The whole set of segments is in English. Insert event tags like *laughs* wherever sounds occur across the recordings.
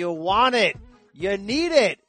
You want it. You need it.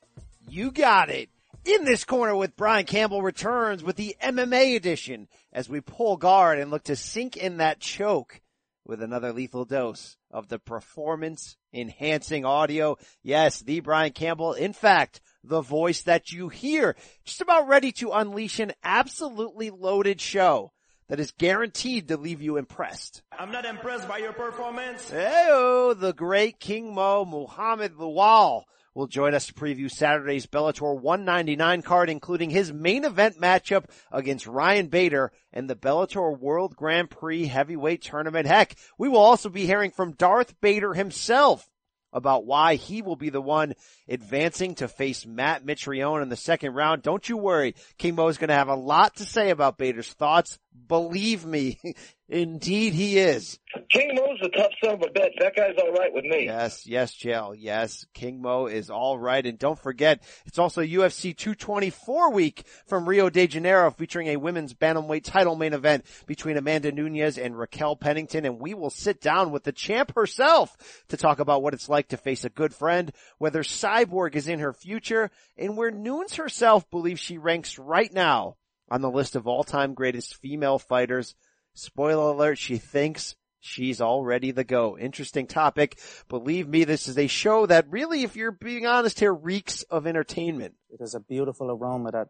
You got it. In this corner with Brian Campbell returns with the MMA edition as we pull guard and look to sink in that choke with another lethal dose of the performance enhancing audio. Yes, the Brian Campbell. In fact, the voice that you hear just about ready to unleash an absolutely loaded show that is guaranteed to leave you impressed. I'm not impressed by your performance. Heyo, the great King Mo Muhammad Lawal will join us to preview Saturday's Bellator 199 card, including his main event matchup against Ryan Bader and the Bellator World Grand Prix heavyweight tournament. Heck, we will also be hearing from Darth Bader himself about why he will be the one advancing to face Matt Mitrione in the second round. Don't you worry. King Mo is going to have a lot to say about Bader's thoughts. Believe me, *laughs* indeed he is. King Mo's a tough son of a bitch. That guy's all right with me. Yes, yes, Chael. Yes, King Mo is all right. And don't forget, it's also UFC 224 week from Rio de Janeiro featuring a women's bantamweight title main event between Amanda Nunes and Raquel Pennington. And we will sit down with the champ herself to talk about what it's like to face a good friend, whether Cyborg is in her future, and where Nunes herself believes she ranks right now on the list of all-time greatest female fighters. Spoiler alert, she thinks she's already the go. Interesting topic. Believe me, this is a show that really, if you're being honest here, reeks of entertainment. It has a beautiful aroma that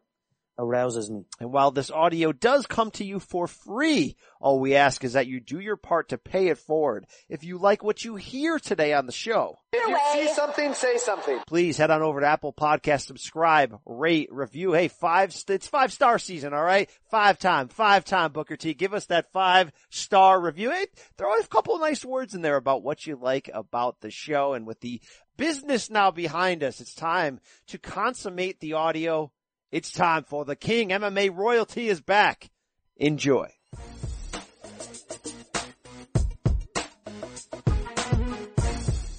arouses me. And while this audio does come to you for free, all we ask is that you do your part to pay it forward. If you like what you hear today on the show, If you see something, say something. please head on over to Apple Podcast, subscribe, rate, review. Hey, five, it's five star season, all right? Five time, five time Booker T. Give us that five star review. Hey, throw a couple of nice words in there about what you like about the show. And with the business now behind us, it's time to consummate the audio. It's time for the King MMA royalty is back. Enjoy.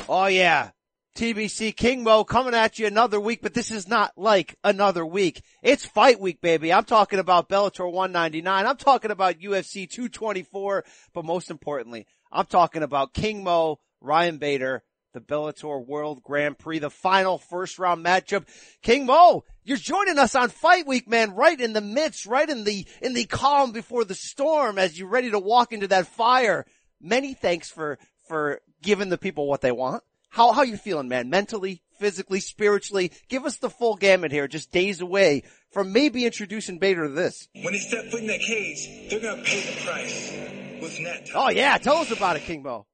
Oh yeah. TBC King Mo coming at you another week, but this is not like another week. It's fight week, baby. I'm talking about Bellator 199. I'm talking about UFC 224, but most importantly, I'm talking about King Mo, Ryan Bader, the Bellator World Grand Prix, the final first round matchup. King Mo, you're joining us on fight week, man, right in the midst, right in the, in the calm before the storm as you're ready to walk into that fire. Many thanks for, for giving the people what they want. How, how you feeling, man? Mentally, physically, spiritually? Give us the full gamut here, just days away from maybe introducing Bader to this. When they step foot in that cage, they're gonna pay the price with net. Oh yeah, tell us about it, King Mo.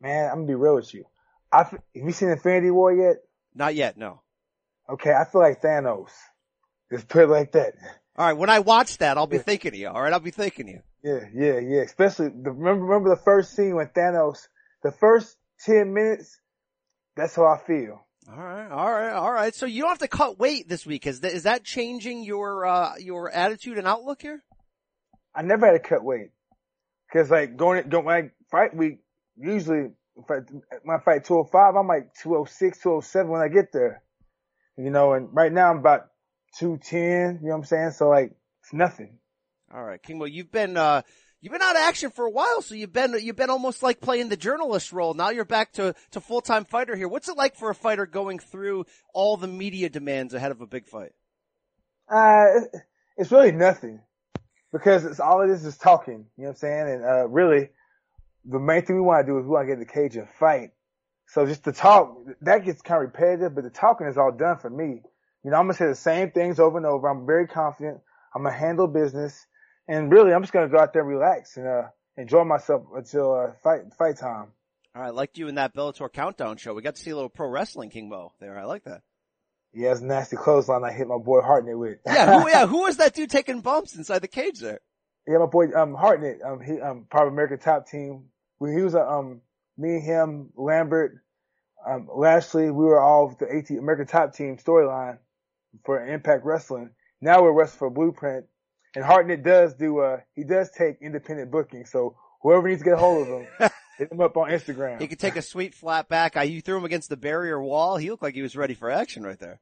Man, I'm gonna be real with you. I have you seen Infinity War yet? Not yet, no. Okay, I feel like Thanos. Just put it like that. Alright, when I watch that, I'll be thinking of you, alright? I'll be thinking of you. Yeah, yeah, yeah. Especially the remember remember the first scene when Thanos, the first ten minutes. That's how I feel. Alright, alright, alright. So you don't have to cut weight this week. Is that, is that changing your, uh, your attitude and outlook here? I never had to cut weight because like going going like fight week usually if I, my fight 205 I'm like 206 207 when I get there you know and right now I'm about 210 you know what I'm saying so like it's nothing Alright, King you've been, uh, You've been out of action for a while, so you've been you've been almost like playing the journalist role. Now you're back to to full time fighter here. What's it like for a fighter going through all the media demands ahead of a big fight? Uh, it's really nothing because it's all it is is talking. You know what I'm saying? And uh, really, the main thing we want to do is we want to get in the cage and fight. So just the talk that gets kind of repetitive, but the talking is all done for me. You know, I'm gonna say the same things over and over. I'm very confident. I'm gonna handle business, and really, I'm just gonna go out there and relax and uh, enjoy myself until uh, fight fight time. All right, liked you in that Bellator countdown show. We got to see a little pro wrestling, King Mo. There, I like that. Yeah, it's nasty clothesline I hit my boy Hartnett with. Yeah, who, *laughs* yeah, who was that dude taking bumps inside the cage there? Yeah, my boy um Hartnett, um he um part of American Top Team. When he was a um me him Lambert, um Lashley, we were all the AT American Top Team storyline for Impact Wrestling. Now we're wrestling for Blueprint, and Hartnett does do uh he does take independent booking. So whoever needs to get a hold of him, *laughs* hit him up on Instagram. He could take a sweet flat back. I, you threw him against the barrier wall. He looked like he was ready for action right there.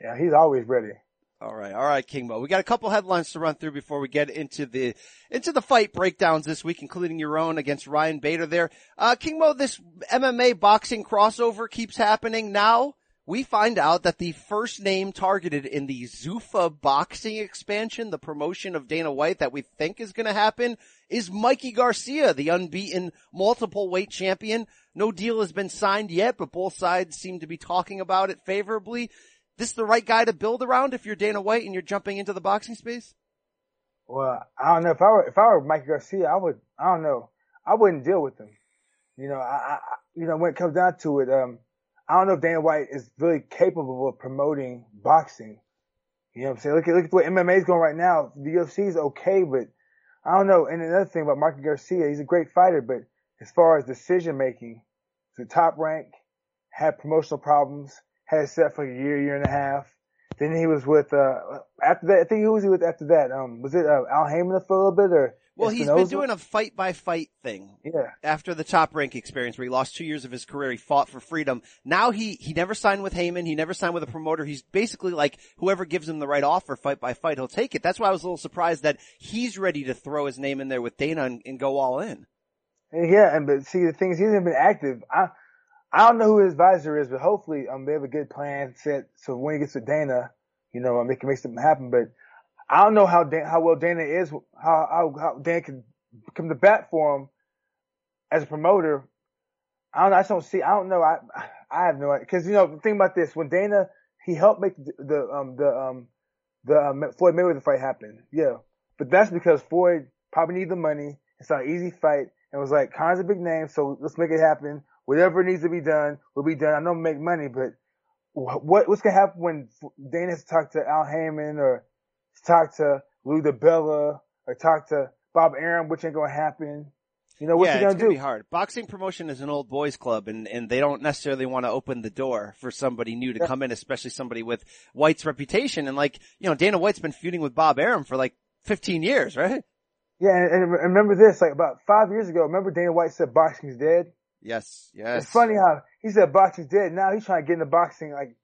Yeah, he's always ready. All right, all right, King Mo. We got a couple headlines to run through before we get into the into the fight breakdowns this week, including your own against Ryan Bader. There, uh, King Mo, this MMA boxing crossover keeps happening. Now we find out that the first name targeted in the Zuffa boxing expansion, the promotion of Dana White that we think is going to happen, is Mikey Garcia, the unbeaten multiple weight champion. No deal has been signed yet, but both sides seem to be talking about it favorably this the right guy to build around if you're Dana White and you're jumping into the boxing space? Well, I don't know if I were if I were Mike Garcia, I would I don't know I wouldn't deal with him. You know, I, I you know when it comes down to it, um, I don't know if Dana White is really capable of promoting boxing. You know what I'm saying? Look at look at way MMA is going right now. The UFC is okay, but I don't know. And another thing about Mark Garcia, he's a great fighter, but as far as decision making, the top rank, had promotional problems had set for a year, year and a half. Then he was with uh after that. I think who was he with after that? Um, was it uh, Al Haymon for a little bit or? Well, he's been doing a fight by fight thing. Yeah. After the top rank experience where he lost two years of his career, he fought for freedom. Now he, he never signed with Haymon. He never signed with a promoter. He's basically like whoever gives him the right offer fight by fight, he'll take it. That's why I was a little surprised that he's ready to throw his name in there with Dana and, and go all in. Yeah. And but see, the thing is, he hasn't been active. I, I don't know who his advisor is, but hopefully, um, they have a good plan set. So when he gets to Dana, you know, um, they can make something happen. But I don't know how Dan, how well Dana is, how, how, how Dan can come to bat for him as a promoter. I don't. I just don't see, I don't know. I, I have no idea. Cause, you know, think about this. When Dana, he helped make the, the um, the, um, the, um, Floyd Mayweather fight happen. Yeah. But that's because Floyd probably needed the money. It's not an easy fight. And was like, Khan's a big name, so let's make it happen whatever needs to be done will be done. I know make money, but what what's gonna happen when Dana's talk to Al Haymon or talk to Lou DiBella or talk to Bob Arum, which ain't gonna happen? You know, what's yeah, he gonna it's do? Be hard. Boxing promotion is an old boys club and, and they don't necessarily want to open the door for somebody new to yeah. come in, especially somebody with White's reputation. And like, you know, Dana White's been feuding with Bob Arum for like 15 years, right? Yeah, and, and remember this, like about five years ago, remember Dana White said boxing's dead? Yes, yes. It's funny how he said boxing's dead. Now he's trying to get into boxing like,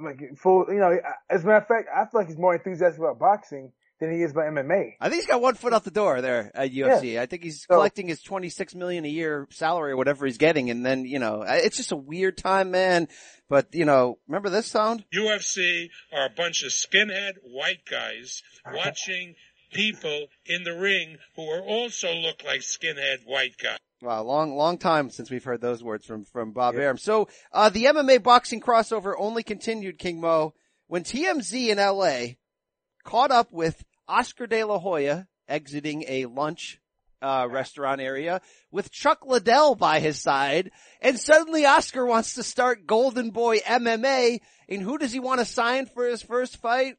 like full. You know, as a matter of fact, I feel like he's more enthusiastic about boxing than he is about MMA. I think he's got one foot out the door there at UFC. Yeah. I think he's so, collecting his 26 million a year salary or whatever he's getting. And then, you know, it's just a weird time, man. But, you know, remember this sound? UFC are a bunch of skinhead white guys *laughs* watching people in the ring who are also look like skinhead white guys. Wow, long, long time since we've heard those words from, from Bob yeah. Arum. So, uh, the MMA boxing crossover only continued, King Mo, when TMZ in LA caught up with Oscar De La Hoya exiting a lunch, uh, restaurant area with Chuck Liddell by his side. And suddenly Oscar wants to start Golden Boy MMA. And who does he want to sign for his first fight?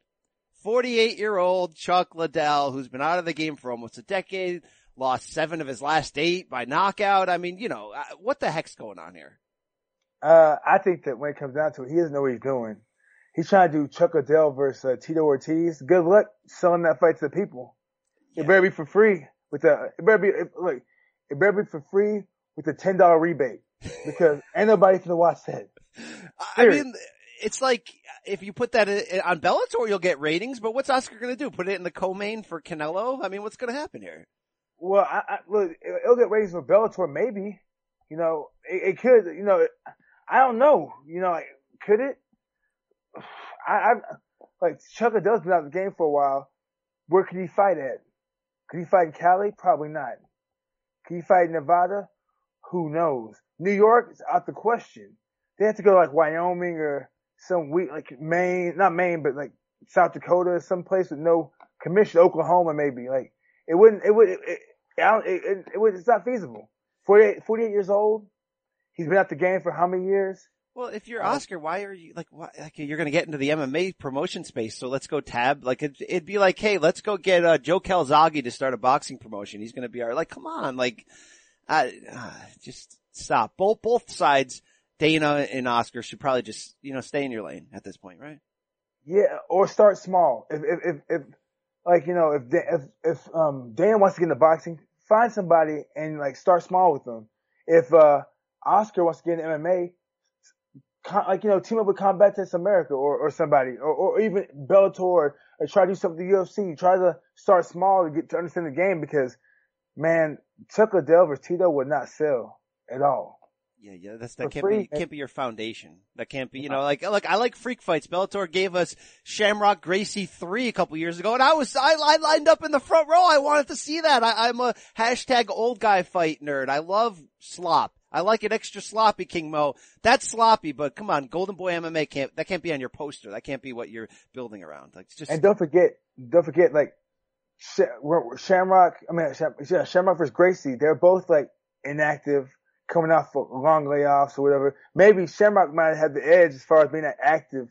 48 year old Chuck Liddell, who's been out of the game for almost a decade lost seven of his last eight by knockout. I mean, you know, uh, what the heck's going on here? Uh, I think that when it comes down to it, he doesn't know what he's doing. He's trying to do Chuck Liddell versus uh, Tito Ortiz. Good luck selling that fight to the people. Yeah. It better be for free with the, it better be, it, look, it better be for free with a $10 rebate because *laughs* ain't nobody gonna watch that. I mean, it's like if you put that on Bellator, you'll get ratings. But what's Oscar going to do? Put it in the co-main for Canelo? I mean, what's going to happen here? Well, I, I, look, it'll get ratings for Bellator, maybe. You know, it, it could. You know, I don't know. You know, like, could it? *sighs* I, I like Chuck Liddell's been out of the game for a while. Where could he fight at? Could he fight in Cali? Probably not. Could he fight in Nevada? Who knows? New York is out the question. They have to go like Wyoming or some week like Maine, not Maine, but like South Dakota or some place with no commission. Oklahoma maybe. Like it wouldn't. It would. It, it, it, it, it's not feasible. 48, 48 years old. He's been out the game for how many years? Well, if you're uh, Oscar, why are you like, why, like you're going to get into the MMA promotion space? So let's go tab. Like it, would be like, hey, let's go get uh, Joe Calzaghe to start a boxing promotion. He's going to be our like, come on, like, uh, just stop. Both both sides, Dana and Oscar should probably just you know stay in your lane at this point, right? Yeah, or start small. If if if, if like you know if if if um Dan wants to get into boxing, find somebody and like start small with them. If uh Oscar wants to get into MMA, con- like you know, team up with Combate Americas or or somebody, or or even Bellator, or, or try to do something with UFC. Try to start small to get to understand the game because, man, Chuck Liddell versus Tito would not sell at all. Yeah, yeah, that's that can't free, be can't be your foundation. That can't be, you uh-huh. know, like like I like freak fights. Bellator gave us Shamrock Gracie three a couple years ago, and I was I, I lined up in the front row. I wanted to see that. I, I'm a hashtag old guy fight nerd. I love slop. I like it extra sloppy, King Mo. That's sloppy, but come on, Golden Boy MMA can't that can't be on your poster. That can't be what you're building around. Like just And don't forget, don't forget, like Shamrock. I mean, yeah, Shamrock versus Gracie. They're both like inactive, coming off of long layoffs or whatever. Maybe Shamrock might have the edge as far as being active,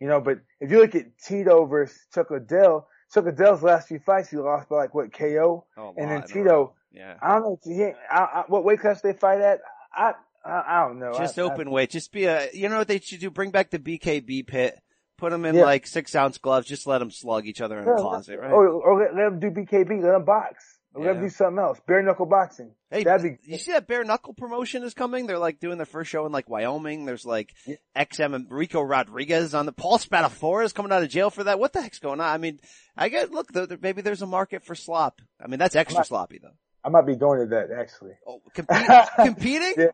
you know. But if you look at Tito versus Chuck Liddell, Chuck Liddell's last few fights, he lost by like what KO, oh, and then lot in a Tito. Yeah. I don't know. He, I, I, what weight class they fight at? I, I, I don't know. Just I, open weight. Just be a, you know what they should do? Bring back the BKB pit. Put them in Yeah. like six ounce gloves. Just let them slug each other in I, a closet, right? Or, or let, let them do BKB. Let them box. Them Yeah. do something else. Bare knuckle boxing. Hey, That'd be you see that bare knuckle promotion is coming? They're like doing their first show in like Wyoming. There's like Yeah. XM and Ricco Rodriguez on the Paul Spadafora is coming out of jail for that. What the heck's going on? I mean, I get look. There, maybe there's a market for slop. I mean, that's extra not- sloppy though. I might be going to that actually. Oh, compete, *laughs* competing? Yeah.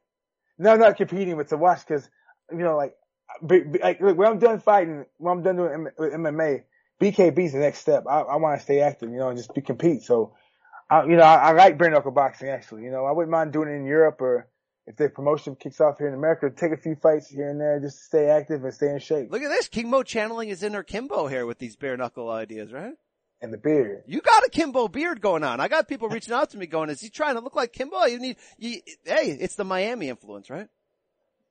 No, not competing, but to watch because you know, like, like look, when I'm done fighting, when I'm done doing M- with MMA, BKB's the next step. I, I want to stay active, you know, and just be compete. So, I, you know, I, I like bare knuckle boxing actually. You know, I wouldn't mind doing it in Europe or if the promotion kicks off here in America, take a few fights here and there just to stay active and stay in shape. Look at this. King Mo channeling his inner Kimbo here with these bare knuckle ideas, right? And the beard. You got a Kimbo beard going on. I got people reaching out to me going, is he trying to look like Kimbo? You need, you, hey, it's the Miami influence, right?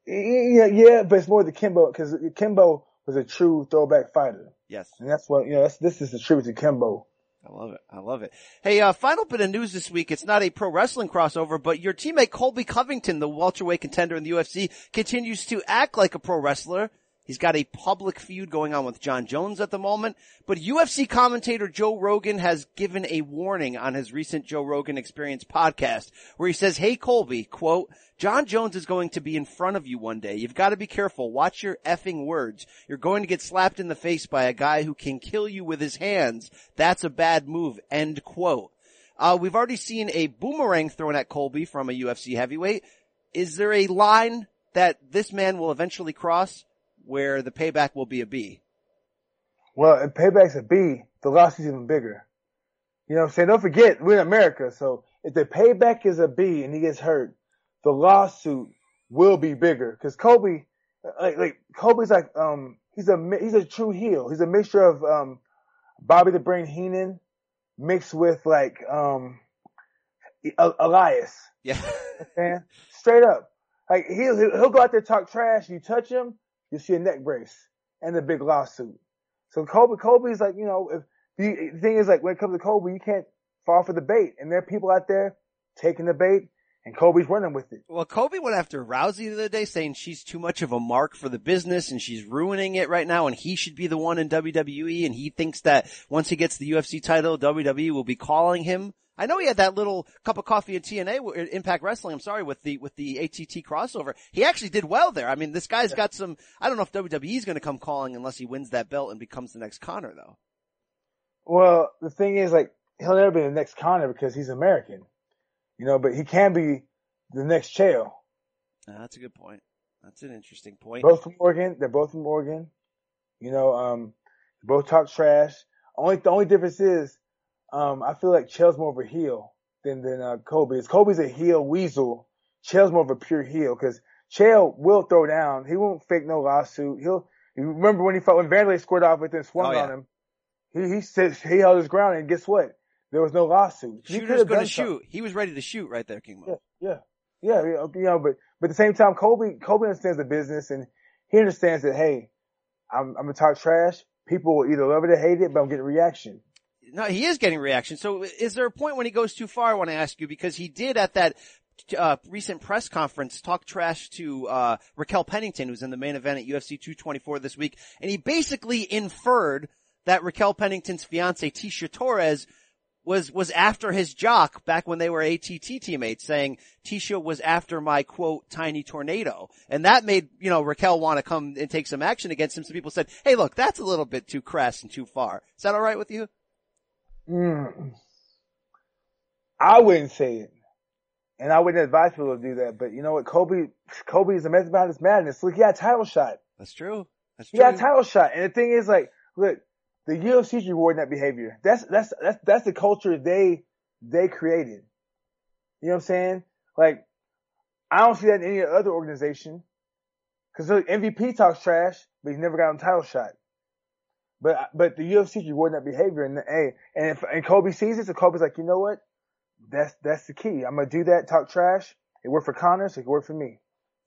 Yeah, yeah, but it's more the Kimbo because Kimbo was a true throwback fighter, Yes. and that's what you know. That's, this is a tribute to Kimbo. I love it. I love it. Hey, uh, final bit of news this week. It's not a pro wrestling crossover, but your teammate Colby Covington, the welterweight contender in the UFC, continues to act like a pro wrestler. He's got a public feud going on with Jon Jones at the moment, but UFC commentator Joe Rogan has given a warning on his recent Joe Rogan Experience podcast where he says, Hey Colby, quote, Jon Jones is going to be in front of you one day. You've got to be careful. Watch your effing words. You're going to get slapped in the face by a guy who can kill you with his hands. That's a bad move. End quote. Uh, we've already seen a boomerang thrown at Colby from a UFC heavyweight. Is there a line that this man will eventually cross where the payback will be a B? Well, if payback's a B, the loss is even bigger. You know what I'm saying? Don't forget, we're in America, so if the payback is a B and he gets hurt, the lawsuit will be bigger. Cause Colby, like, like, Colby's like, um, he's a, he's a true heel. He's a mixture of, um, Bobby the Brain Heenan mixed with like, um, Elias. Yeah. man. Straight up. Like he'll he'll he'll go out there talk trash. You touch him, you see a neck brace and a big lawsuit. So Colby Colby's like you know if the, the thing is like when it comes to Colby, you can't fall for the bait, and there are people out there taking the bait, and Colby's running with it. Well, Colby went after Rousey the other day saying she's too much of a mark for the business and she's ruining it right now and he should be the one in WWE and he thinks that once he gets the UFC title, WWE will be calling him. I know he had that little cup of coffee in TNA, uh, Impact Wrestling, I'm sorry, with the, with the ATT crossover. He actually did well there. I mean, this guy's got some, I don't know if WWE's gonna come calling unless he wins that belt and becomes the next Conor though. Well, the thing is like he'll never be the next Conor because he's American, you know. But he can be the next Chael. Uh, that's a good point. That's an interesting point. Both from Oregon. They're both from Oregon. You know, um, both talk trash. Only the only difference is, um, I feel like Chael's more of a heel than than uh, Colby is. Colby's a heel weasel. Chael's more of a pure heel because Chael will throw down. He won't fake no lawsuit. He'll. You remember when he fought when Vanderlei scored off with him, swung Oh, yeah. on him. He he said he held his ground, and guess what? There was no lawsuit. He Shooter's done something. shoot. He was ready to shoot right there, King Mo. Yeah, yeah, yeah. You know, but but at the same time, Colby Colby understands the business, and he understands that hey, I'm I'm gonna talk trash. People will either love it or hate it, but I'm getting a reaction. No, he is getting reaction. So is there a point when he goes too far? I want to ask you because he did at that uh, recent press conference talk trash to uh, Raquel Pennington, who's in the main event at UFC 224 this week, and he basically inferred that Raquel Pennington's fiance Tisha Torres was, was after his jock back when they were ATT teammates saying Tisha was after my quote, tiny tornado. And that made, you know, Raquel want to come and take some action against him. Some people said, Hey, look, that's a little bit too crass and too far. Is that all right with you? Mm. I wouldn't say it. And I wouldn't advise people to do that. But you know what? Colby, Colby is a method about his madness. Look, he got a title shot. That's true. That's He true. got a title shot. And the thing is like, look, the UFC's rewarding that behavior. That's, that's, that's, that's the culture they, they created. You know what I'm saying? Like, I don't see that in any other organization. Cause look, MVP talks trash, but he's never got a title shot. But, but the UFC's rewarding that behavior and hey, and if, and Colby sees it, so Colby's like, you know what? That's, that's the key. I'm gonna do that, talk trash. It worked for Conor, so it worked for me.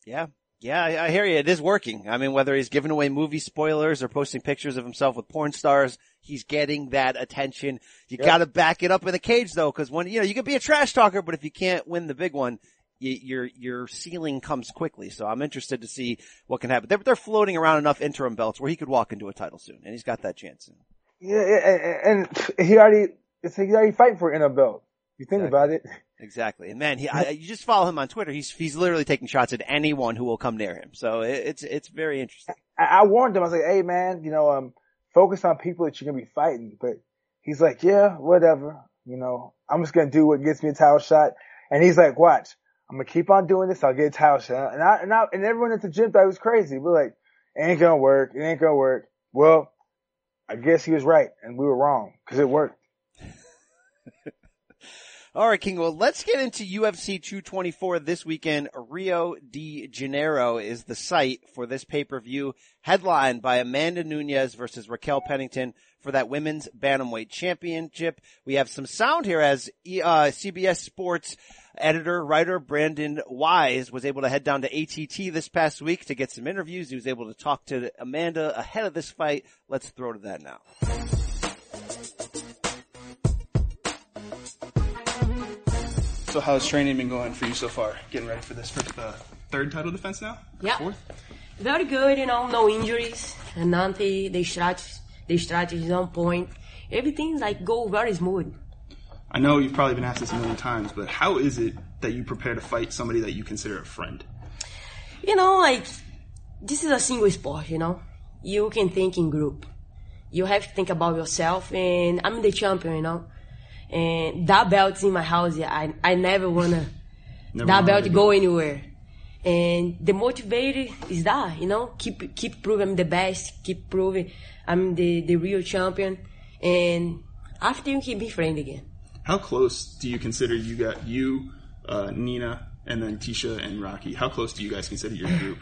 Yeah. Yeah, I, I hear you. It is working. I mean, whether he's giving away movie spoilers or posting pictures of himself with porn stars, he's getting that attention. You Yep. gotta back it up in the cage though, cause when, you know, you can be a trash talker, but if you can't win the big one, your, your ceiling comes quickly. So I'm interested to see what can happen. They're, they're floating around enough interim belts where he could walk into a title soon, and he's got that chance. Yeah, and, he already, it's, he's already fighting for an NF belt. You think Exactly. about it. Exactly. And man, he, I, you just follow him on Twitter. He's, he's literally taking shots at anyone who will come near him. So it, it's, it's very interesting. I, I warned him. I was like, "Hey, man, you know, um, focus on people that you're gonna be fighting." But he's like, "Yeah, whatever. You know, I'm just gonna do what gets me a title shot." And he's like, "Watch, I'm gonna keep on doing this. I'll get shot." And I and I and everyone at the gym thought it was crazy. We're like, "It ain't gonna work. It ain't gonna work." Well, I guess he was right, and we were wrong because it worked. *laughs* All right, King. Well, let's get into UFC 224 this weekend. Rio de Janeiro is the site for this pay-per-view headlined by Amanda Nunes versus Raquel Pennington for that women's bantamweight championship. We have some sound here as uh, CBS Sports editor, writer Brandon Wise was able to head down to ATT this past week to get some interviews. He was able to talk to Amanda ahead of this fight. Let's throw to that now. So how's training been going for you so far? Getting ready for this for the third title defense now? Yeah. Fourth? Very good, you know, no injuries, and nothing. The strategy, the strategy is on point. Everything like go very smooth. I know you've probably been asked this a million times, but how is it that you prepare to fight somebody that you consider a friend? You know, like this is a single sport. You know, you can think in group. You have to think about yourself, and I'm the champion. You know, and that belt's in my house. Yeah, I I never wanna Never that wanna belt go go. anywhere. And the motivator is that, you know, keep keep proving I'm the best, keep proving I'm the, the real champion. And after you can be friend again. How close do you consider you got you, uh, Nina, and then Tisha and Rocky? How close do you guys consider your *sighs* group?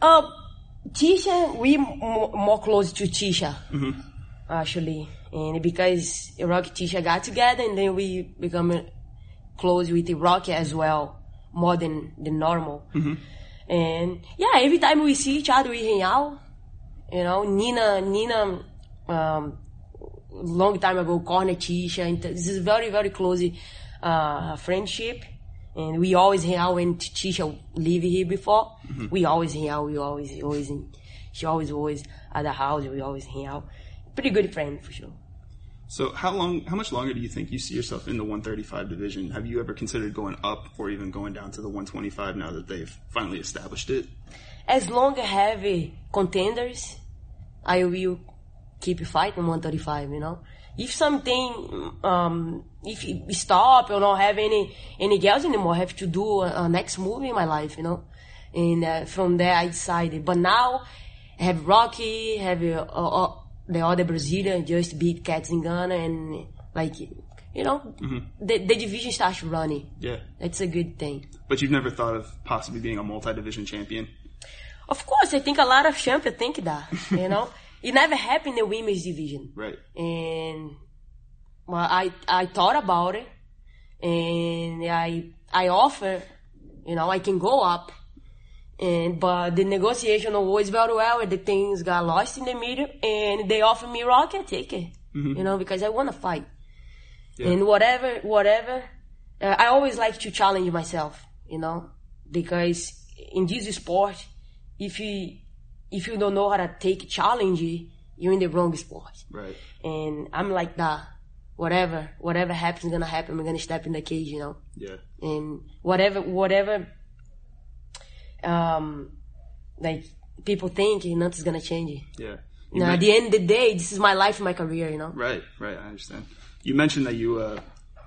Uh, Tisha, we more, more close to Tisha, Mm-hmm. Actually. And because Rocky Tisha got together and then we become close with Rocky as well, more than the normal. Mm-hmm. And yeah, every time we see each other, we hang out. You know, Nina, Nina, um, long time ago, corner Tisha. And this is very, very close uh, friendship. And we always hang out when Tisha live here before. We always hang out. We always, always, she always, always at the house. We always hang out. Pretty good friend for sure. So how long, how much longer do you think you see yourself in the 135 division? Have you ever considered going up or even going down to the 125 now that they've finally established it? As long as I have uh, contenders, I will keep fighting 135, you know. If something, um, if it stop or not have any, any girls anymore, I have to do a, a next move in my life, you know. And uh, from there I decided. But now, I have Rocky, have uh, uh, uh, the other Brazilian just beat Cat Zingano and like, you know, mm-hmm. the, the division starts running. Yeah. That's a good thing. But you've never thought of possibly being a multi-division champion? Of course, I think a lot of champions think that, *laughs* you know. it never happened in the women's division. Right. And well, I I thought about it, and I I offer, you know, I can go up, and but the negotiation always very well, and the things got lost in the middle, and they offered me Rocky, I take it, you know, because I want to fight, and whatever whatever, uh, I always like to challenge myself, you know, because in this sport, if you if you don't know how to take challenge, you're in the wrong sport Right. and I'm like that. whatever, whatever happens, gonna happen. I'm gonna step in the cage, you know. Yeah. And whatever, whatever, um, like people think, nothing's gonna change. Yeah. You know, at the end of the day, this is my life, my career, you know. Right, right. I understand. You mentioned that you uh,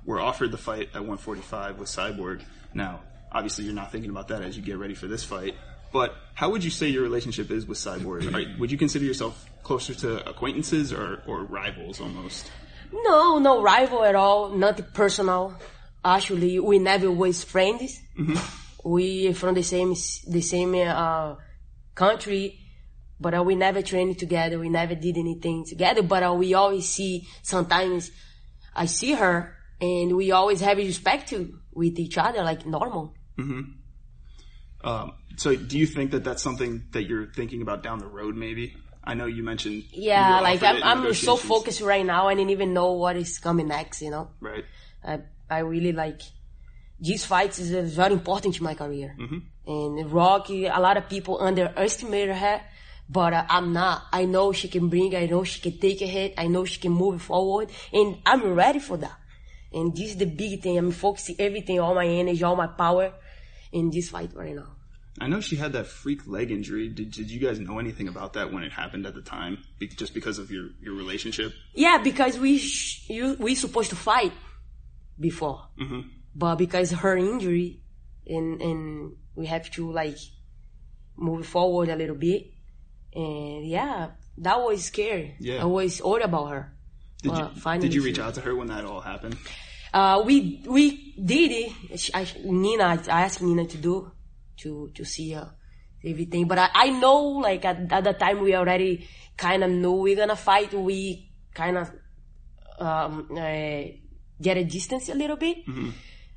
were offered the fight at 145 with Cyborg. Now, obviously, you're not thinking about that as you get ready for this fight. But how would you say your relationship is with Cyborg? Are, would you consider yourself closer to acquaintances or, or rivals almost? No, no rival at all. Nothing personal. Actually, we never was friends. We from the same the same uh, country, but uh, we never trained together. We never did anything together. But uh, we always see. Sometimes I see her, and we always have respect to with each other, like normal. Um, so, do you think that that's something that you're thinking about down the road? Maybe I know you mentioned. Yeah, were like I'm, I'm so focused right now. I didn't even know what is coming next. You know. Right. I I really like these fights is very important to my career. And Rocky, a lot of people underestimate her, but uh, I'm not. I know she can bring. I know she can take a hit. I know she can move forward, and I'm ready for that. And this is the big thing. I'm focusing everything, all my energy, all my power, in this fight right now. I know she had that freak leg injury. Did, did you guys know anything about that when it happened at the time? Be- just because of your, your relationship? Yeah, because we sh- you, we supposed to fight before, but because her injury, and and we have to like move forward a little bit, and yeah, that was scary. Yeah. I was worried about her. Did Well, you, finally did you she- reach out to her when that all happened? Uh, we we did it. She- I, Nina, I asked Nina to do to to see her everything, but I, I know like at, at the time we already kind of knew we're gonna fight. We kind of um, uh, get a distance a little bit,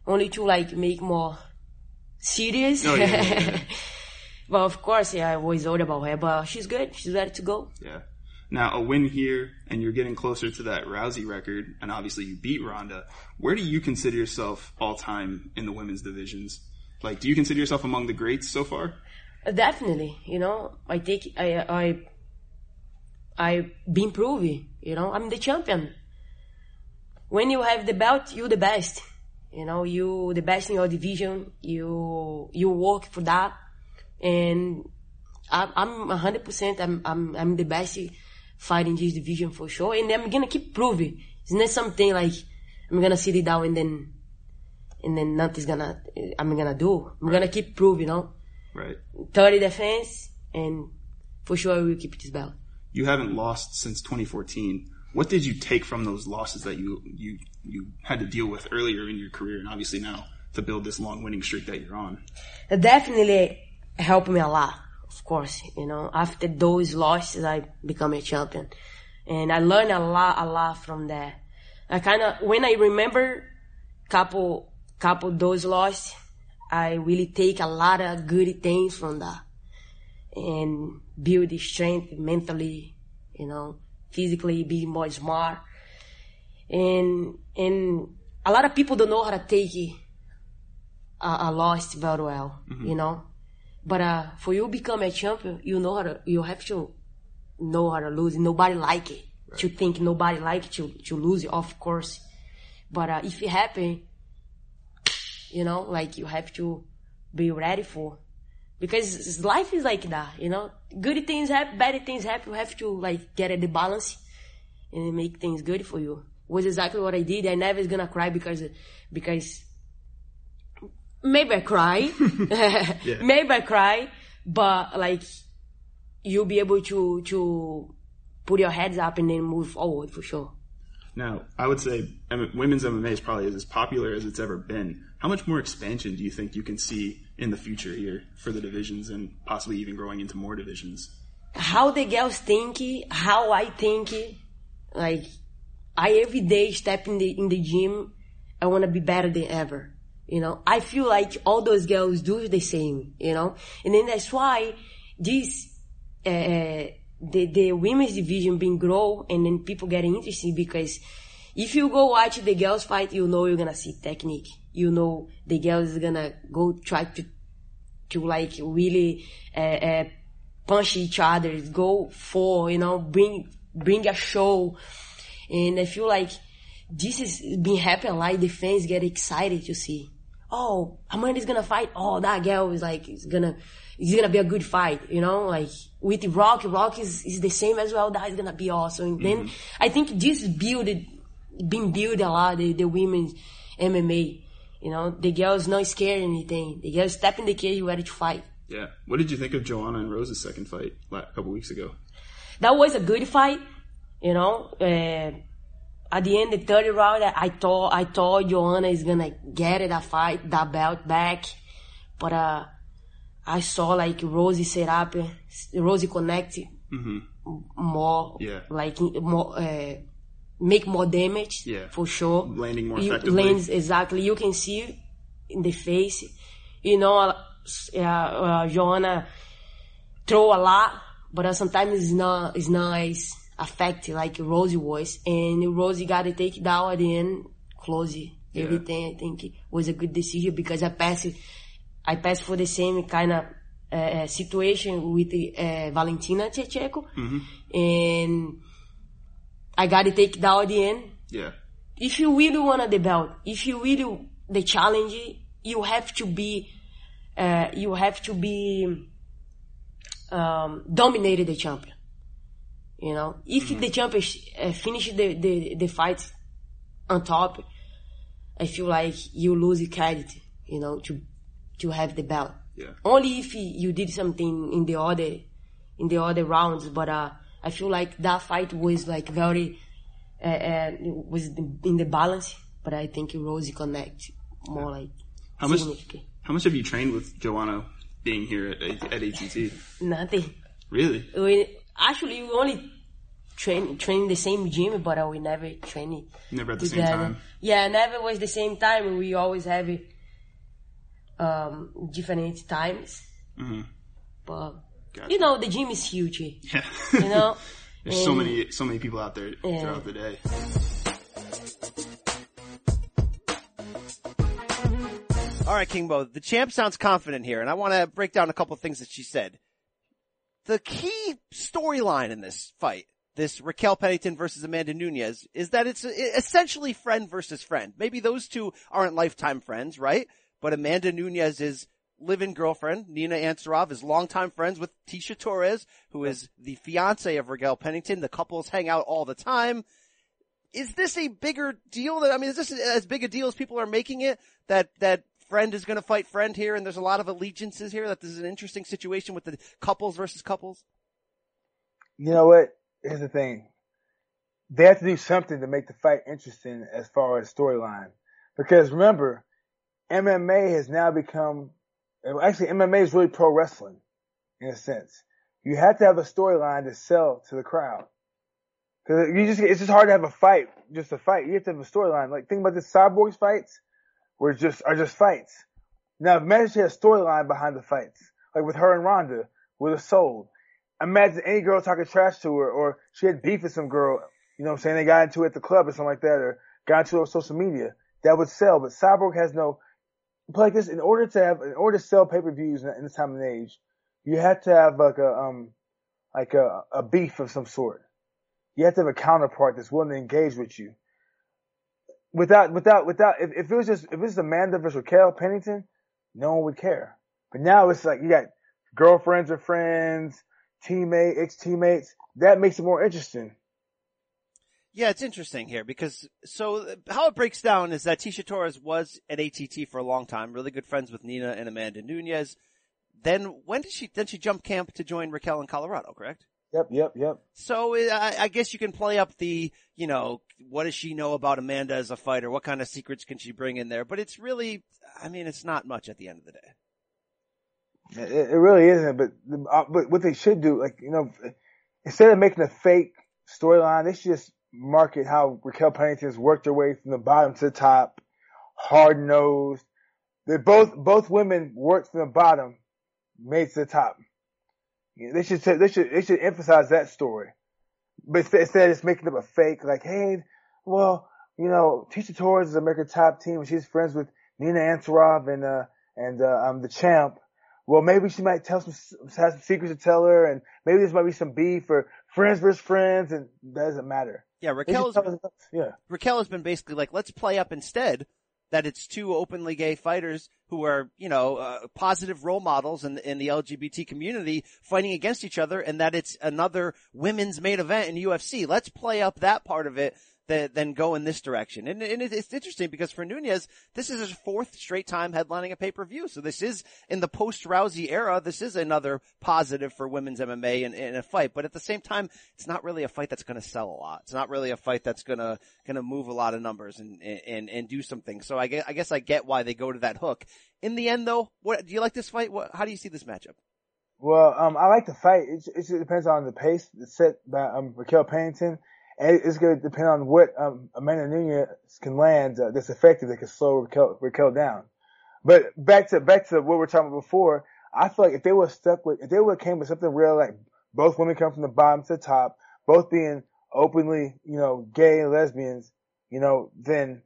only to like make more serious. Oh, yeah, yeah, yeah. *laughs* but of course, yeah, I always worried about her, but she's good. She's ready to go. Yeah. Now, a win here, and you're getting closer to that Rousey record, and obviously you beat Ronda. Where do you consider yourself all time in the women's divisions? Like, do you consider yourself among the greats so far? Definitely, you know, I take I I I been proving, you know, I'm the champion. When you have the belt, you're the best. You know, you the best in your division. You you work for that, and I'm I'm hundred percent. I'm I'm I'm the best fighting this division for sure, and I'm gonna keep proving. It's not something like I'm gonna sit it down and then and then nothing's gonna I'm gonna do. I'm gonna keep proving, you know. Right. 30 defense, and for sure we will keep this belt. You haven't lost since 2014. What did you take from those losses that you, you, you had to deal with earlier in your career, and obviously now to build this long winning streak that you're on? It definitely helped me a lot, of course. You know, after those losses, I become a champion, and I learned a lot, a lot from that. I kind of when I remember couple couple those losses, I really take a lot of good things from that, and build strength mentally, you know, physically, be more smart, and and a lot of people don't know how to take a, a loss very well, you know. But uh, for you become a champion, you know how to, you have to know how to lose. Nobody like it. To think nobody like to to lose of course. But uh, if it happen, you know, like you have to be ready for, because life is like that, you know. Good things happen, bad things happen. You have to like get at the balance and make things good for you. Was exactly what I did. I never is gonna cry because because maybe I cry, *laughs* *laughs* maybe I cry, but like you'll be able to to put your heads up and then move forward for sure. Now, I would say women's MMA is probably as popular as it's ever been. How much more expansion do you think you can see in the future here for the divisions and possibly even growing into more divisions? How the girls think, how I think, like I every day step in the in the gym, I want to be better than ever. You know, I feel like all those girls do the same. You know, and then that's why this uh, the the women's division been grow and then people getting interested because if you go watch the girls fight, you know you're gonna see technique. You know the girls is gonna go try to to like really uh, uh, punch each other, go for you know bring bring a show, and I feel like this is been happening Like. The fans get excited to see. Oh, Amanda's gonna fight. Oh, that girl is like, is gonna, it's gonna be a good fight, you know, like with Rock, Rock is, is the same as well. That is gonna be awesome. And then mm-hmm. I think this build, been built a lot, the, the women's MMA. You know, the girls not scared anything. The girls step in the cage ready to fight. Yeah. What did you think of Joanna and Rose's second fight a couple weeks ago? That was a good fight, you know. Uh, at the end, the third round, I thought I thought Joanna is gonna get it, that fight, that belt back, but uh, I saw like Rosie set up, uh, Rosie connect more, Yeah. like more, uh, make more damage, Yeah. for sure. Landing more You- effectively. lands exactly. You can see in the face, you know, uh, uh, Joanna throw a lot, but uh, sometimes it's not it's not as effective like Rosie was, and Rosie got to take it down at the end, close it. Everything I think it was a good decision because I passed I passed for the same kind of uh, situation with uh, Valentina Shevchenko, and I got to take it down at the end. Yeah. If you really want the belt, if you really the challenge, you have to be, uh, you have to be um, dominated the champion. You know, if the champion uh, finish the, the the fight on top, I feel like you lose the credit. You know, to to have the belt. Yeah. Only if you did something in the other in the other rounds, but uh, I feel like that fight was like very uh, uh, was in the balance. But I think Rosie connect more like How much? How much have you trained with Joanna being here at, at ATT? Nothing. Really? We actually we only train train the same gym, but uh, we never train it Never at the same time. Yeah, never was the same time. We always have it, um different times. Mhm. But Gotcha. you know, the gym is huge. Yeah, You know, *laughs* There's so many, so many people out there Yeah. throughout the day. All right, King Mo, the champ sounds confident here, and I want to break down a couple of things that she said. The key storyline in this fight, this Raquel Pennington versus Amanda Nunes, is that it's essentially friend versus friend. Maybe those two aren't lifetime friends, right? But Amanda Nunes is live-in girlfriend. Nina Ansaroff is longtime friends with Tisha Torres, who is the fiance of Raquel Pennington. The couples hang out all the time is this a bigger deal that, I mean, is this as big a deal as people are making it that, that friend is going to fight friend here and there's a lot of allegiances here that this is an interesting situation with the couples versus couples? You know what? Here's the thing. They have to do something to make the fight interesting as far as storyline. Because remember, MMA has now become, actually MMA is really pro wrestling in a sense. You have to have a storyline to sell to the crowd. Cause you just, it's just hard to have a fight, just a fight. You have to have a storyline. Like think about the Cyborgs fights, where it's just, are just fights. Now imagine she had a storyline behind the fights. Like with her and Ronda, with a soul. Imagine any girl talking trash to her, or she had beef with some girl, you know what I'm saying, they got into it at the club or something like that, or got into it on social media. That would sell, but Cyborg has no, like this, in order to have, in order to sell pay-per-views in, in this time and age, you have to have like a, um, like a, a beef of some sort. You have to have a counterpart that's willing to engage with you. Without, without, without, if, if it was just, if it was Amanda versus Raquel Pennington, no one would care. But now it's like you got girlfriends or friends, teammate, ex-teammates. That makes it more interesting. Yeah, it's interesting here because so how it breaks down is that Tisha Torres was at ATT for a long time, really good friends with Nina and Amanda Nunes. Then when did she? Then she jumped camp to join Raquel in Colorado, correct? Yep, yep, yep. So uh, I, I guess you can play up the, you know, what does she know about Amanda as a fighter? What kind of secrets can she bring in there? But it's really, I mean, it's not much at the end of the day. It, it really isn't, but uh, but what they should do, like you know, instead of making a fake storyline, they should just market how Raquel Pennington's worked her way from the bottom to the top, hard nosed. They both both women worked from the bottom, made to the top. They should say- they should they should emphasize that story, but instead, it's making up a fake like, hey, well, you know, Tisha Torres is America's top team, and she's friends with Nina Ansaroff and uh and uh, um the champ well, maybe she might tell some, have some secrets to tell her, and maybe this might be some beef, or friends versus friends, and that doesn't matter. Yeah, Raquel tell us- yeah. Raquel has been basically like, let's play up instead that it's two openly gay fighters who are, you know, uh, positive role models in, in the LGBT community fighting against each other and that it's another women's main event in UFC. Let's play up that part of it than, than go in this direction. And, and it's interesting because for Nunes, this is his fourth straight time headlining a pay-per-view. So this is in the post-Rousey era, this is another positive for women's MMA in, in a fight. But at the same time, it's not really a fight that's going to sell a lot. It's not really a fight that's going to, going to move a lot of numbers and, and, and do something. So I guess, I guess I get why they go to that hook. In the end though, what, do you like this fight? What, how do you see this matchup? Well, um, I like the fight. It, it depends on the pace that's set by um, Raquel Pennington. It's going to depend on what um, Amanda Nunes can land uh, that's effective that can slow Raquel, Raquel down. But back to back to what we were talking about before, I feel like if they were stuck with, if they would came with something real, like both women come from the bottom to the top, both being openly, you know, gay and lesbians, you know, then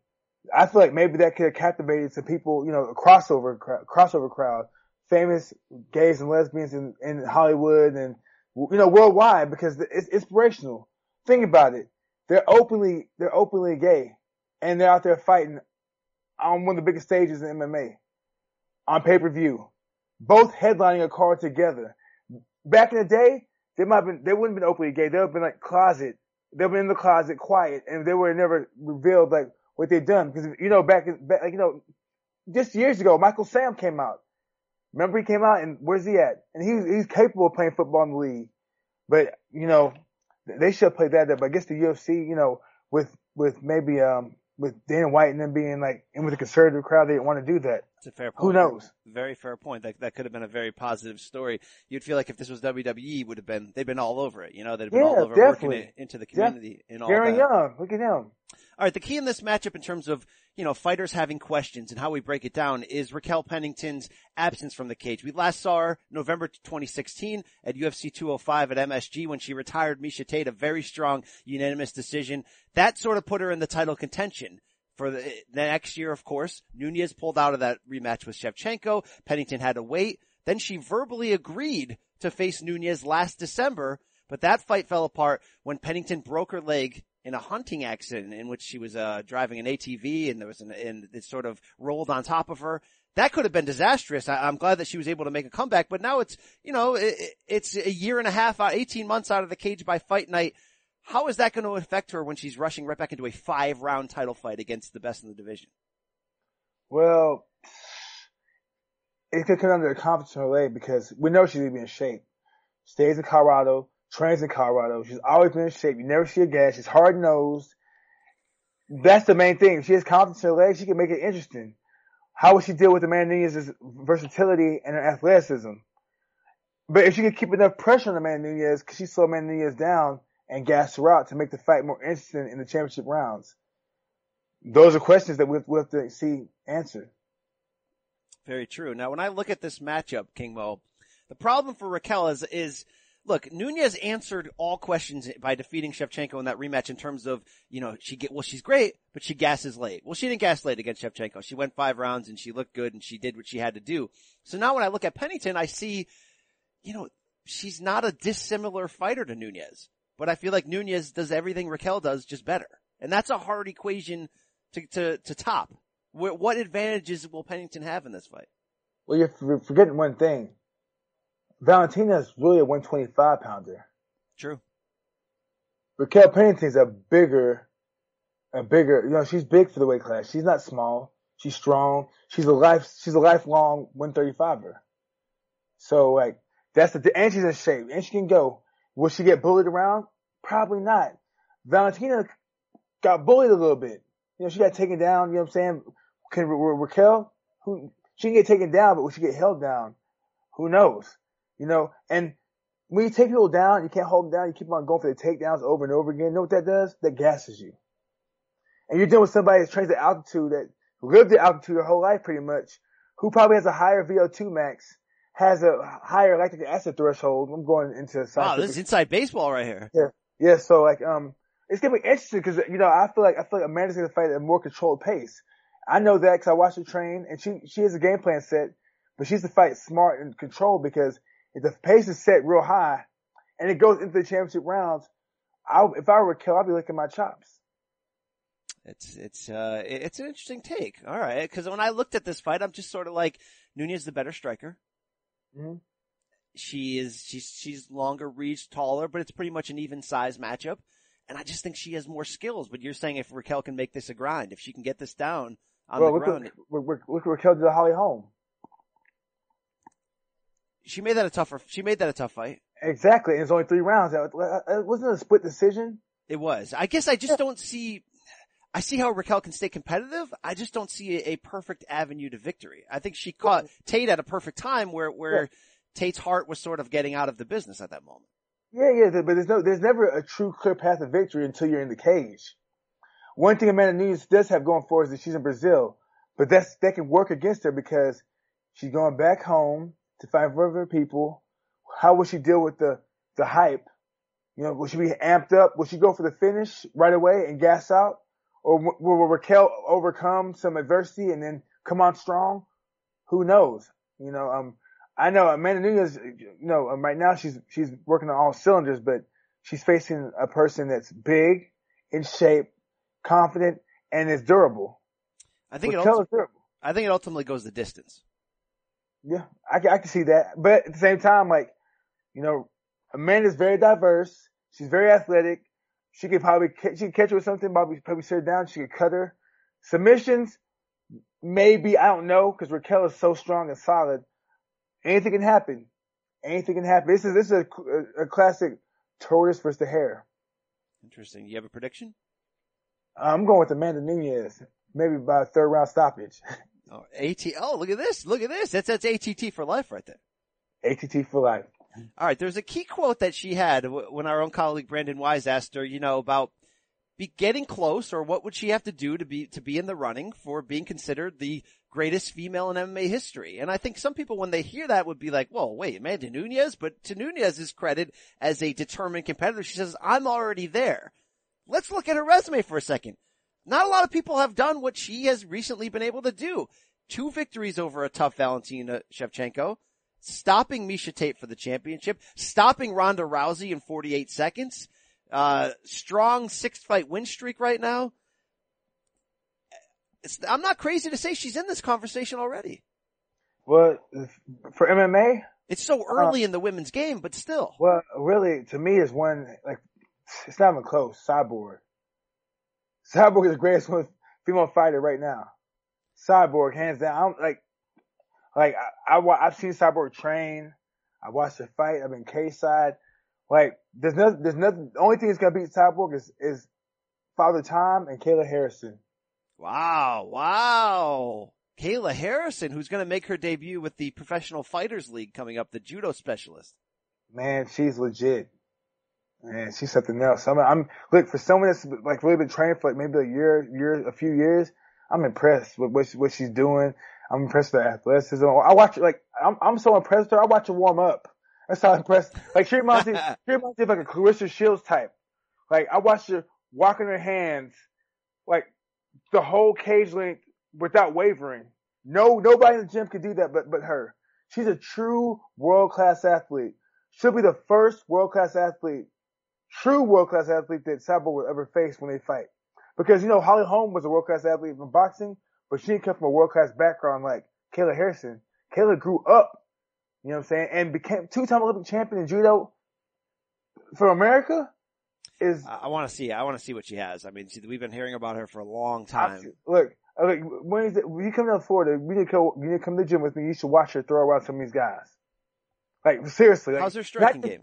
I feel like maybe that could have captivated some people, you know, a crossover crossover crowd, famous gays and lesbians in, in Hollywood and you know worldwide because it's inspirational. Think about it. They're openly they're openly gay, and they're out there fighting on one of the biggest stages in MMA on pay per view, both headlining a card together. Back in the day, they might have been they wouldn't have been openly gay. They would have been like closet. They've been in the closet, quiet, and they were never revealed like what they've done because you know back, in, back like you know just years ago, Michael Sam came out. Remember he came out and where's he at? And he's he's capable of playing football in the league. But, you know, they should played that up. But I guess the UFC, you know, with with maybe um with Dana White and them being like and with the conservative crowd, they didn't want to do that. It's a fair point. Who knows? Very fair point. That that could have been a very positive story. You'd feel like if this was WWE, would have been they've been all over it. You know, they'd have been Yeah, all over definitely. working it into the community and all Darren that. Young, look at him. All right, the key in this matchup in terms of, you know, fighters having questions and how we break it down is Raquel Pennington's absence from the cage. We last saw her November 2016 at UFC 205 at MSG when she retired Miesha Tate, a very strong unanimous decision. That sort of put her in the title contention. For the, the next year, of course, Nunes pulled out of that rematch with Shevchenko. Pennington had to wait. Then she verbally agreed to face Nunes last December, but that fight fell apart when Pennington broke her leg in a hunting accident in which she was uh, driving an ATV and there was an and it sort of rolled on top of her. That could have been disastrous. I, I'm glad that she was able to make a comeback, but now it's you know it, it- it's a year and a half out, 18 months out of the cage by fight night. How is that going to affect her when she's rushing right back into a five round title fight against the best in the division? Well, it could come to the confidence in her leg because we know she's gonna be in shape. Stays in Colorado, trains in Colorado. She's always been in shape. You never see a gas. She's hard nosed. That's the main thing. If she has confidence in her legs, she can make it interesting. How would she deal with Amanda Nunes's versatility and her athleticism? But if she could keep enough pressure on Amanda Nunes, because she slow Amanda Nunes down and gas her out to make the fight more interesting in the championship rounds? Those are questions that we'll, we'll have to see answered. Very true. Now, when I look at this matchup, King Mo, the problem for Raquel is, is look, Nunes answered all questions by defeating Shevchenko in that rematch in terms of, you know, she get, well, she's great, but she gasses late. Well, she didn't gas late against Shevchenko. She went five rounds and she looked good and she did what she had to do. So now when I look at Pennington, I see, you know, she's not a dissimilar fighter to Nunes, but I feel like Nunes does everything Raquel does just better. And that's a hard equation to, to, to top. Wh- What advantages will Pennington have in this fight? Well, you're forgetting one thing. Valentina's really a 125 pounder. True. Raquel Pennington's a bigger, a bigger, you know, she's big for the weight class. She's not small. She's strong. She's a life, she's a lifelong 135er. So like, that's the, and she's in shape and she can go. Will she get bullied around? Probably not. Valentina got bullied a little bit. You know, she got taken down, you know what I'm saying? Can Ra- Ra- Raquel, who, she can get taken down, but will she get held down? Who knows? You know, and when you take people down, you can't hold them down, you keep on going for the takedowns over and over again. You know what that does? That gasses you. And you're dealing with somebody that's trained at altitude that lived at altitude their whole life pretty much, who probably has a higher VO2 max, has a higher lactic acid threshold. I'm going into Wow, this is inside baseball right here. yeah, yeah. So like, um, it's gonna be interesting because you know I feel like I feel like Amanda's gonna fight at a more controlled pace. I know that because I watched her train, and she she has a game plan set, but she's to fight smart and controlled because if the pace is set real high, and it goes into the championship rounds, I, if I were Raquel, I'd be licking my chops. It's it's uh it's an interesting take. All right, because when I looked at this fight, I'm just sort of like Nunes the better striker. Mhm. She is she's she's longer reach, taller, but it's pretty much an even size matchup. And I just think she has more skills. But you're saying if Raquel can make this a grind, if she can get this down on well, the look, ground, what, look, look what Raquel did to Holly Holm. she made that a tougher. She made that a tough fight. Exactly. And it's only three rounds. It wasn't a split decision. It was. I guess I just don't see. I see how Raquel can stay competitive. I just don't see a, a perfect avenue to victory. I think she caught Tate at a perfect time where where Yeah. Tate's heart was sort of getting out of the business at that moment. Yeah, yeah, but there's no, there's never a true clear path to victory until you're in the cage. One thing Amanda Nunes does have going for her is that she's in Brazil, but that's, that can work against her because she's going back home to find other people. How will she deal with the, the hype? You know, will she be amped up? Will she go for the finish right away and gas out? Or w- will Raquel overcome some adversity and then come on strong? Who knows? You know, um, I know Amanda Nunes, you know, um, right now she's, she's working on all cylinders, but she's facing a person that's big, in shape, confident, and is durable. I think it. Raquel ulti- is durable. I think it ultimately goes the distance. Yeah, I can, I can see that. But at the same time, like, you know, Amanda's very diverse. She's very athletic. She could probably, ca- she could catch her with something, probably, probably sit her down. She could cut her. Submissions, maybe, I don't know, because Raquel is so strong and solid. Anything can happen. Anything can happen. This is, this is a, a, classic tortoise versus the hare. Interesting. You have a prediction? I'm going with Amanda Nunes, maybe by a third round stoppage. Oh, AT. Oh, look at this. Look at this. That's that's ATT for life right there. ATT for life. All right. There's a key quote that she had when our own colleague Brandon Wise asked her, you know, about be getting close or what would she have to do to be, to be in the running for being considered the greatest female in MMA history. And I think some people when they hear that would be like, well, wait, Amanda Nunes, but to Nunes's credit as a determined competitor, she says, I'm already there. Let's look at her resume for a second. Not a lot of people have done what she has recently been able to do. Two victories over a tough Valentina Shevchenko, stopping Miesha Tate for the championship, stopping Ronda Rousey in 48 seconds, uh, strong six fight win streak right now. It's, I'm not crazy to say she's in this conversation already. Well, for MMA, It's so early in the women's game, but still. well, really, to me, is one, like, it's not even close. Cyborg. Cyborg is the greatest one, female fighter right now. Cyborg, hands down. I'm like, like, I, I I've seen Cyborg train. I watched her fight. I've been K-side. Like, there's nothing. there's nothing, the only thing that's gonna beat Cyborg is, is Father Time and Kayla Harrison. Wow, wow. Kayla Harrison, who's going to make her debut with the Professional Fighters League coming up, the judo specialist. man, she's legit. Man, she's something else. I'm, I'm look for someone that's like really been training for like maybe a year, year, a few years. I'm impressed with what she, what she's doing. I'm impressed with her athleticism. I watch like I'm I'm so impressed with her. I watch her warm up. That's how impressed. Like she reminds *laughs* me, she reminds me of like a Claressa Shields type. Like I watched her walking her hands, like the whole cage length without wavering. No, nobody in the gym could do that, but but her. She's a true world class athlete. She'll be the first world class athlete, true world class athlete that Cyborg will ever face when they fight. Because you know Holly Holm was a world class athlete from boxing, but she didn't come from a world class background like Kayla Harrison. Kayla grew up, you know what I'm saying, and became two time Olympic champion in judo for America. Is I, I want to see. I want to see what she has. I mean, she, we've been hearing about her for a long time. Look, uh, look, when, is it, when you come down to Florida, you need to come, you need to come to the gym with me. You should watch her throw around some of these guys. Like seriously, like, How's her striking game?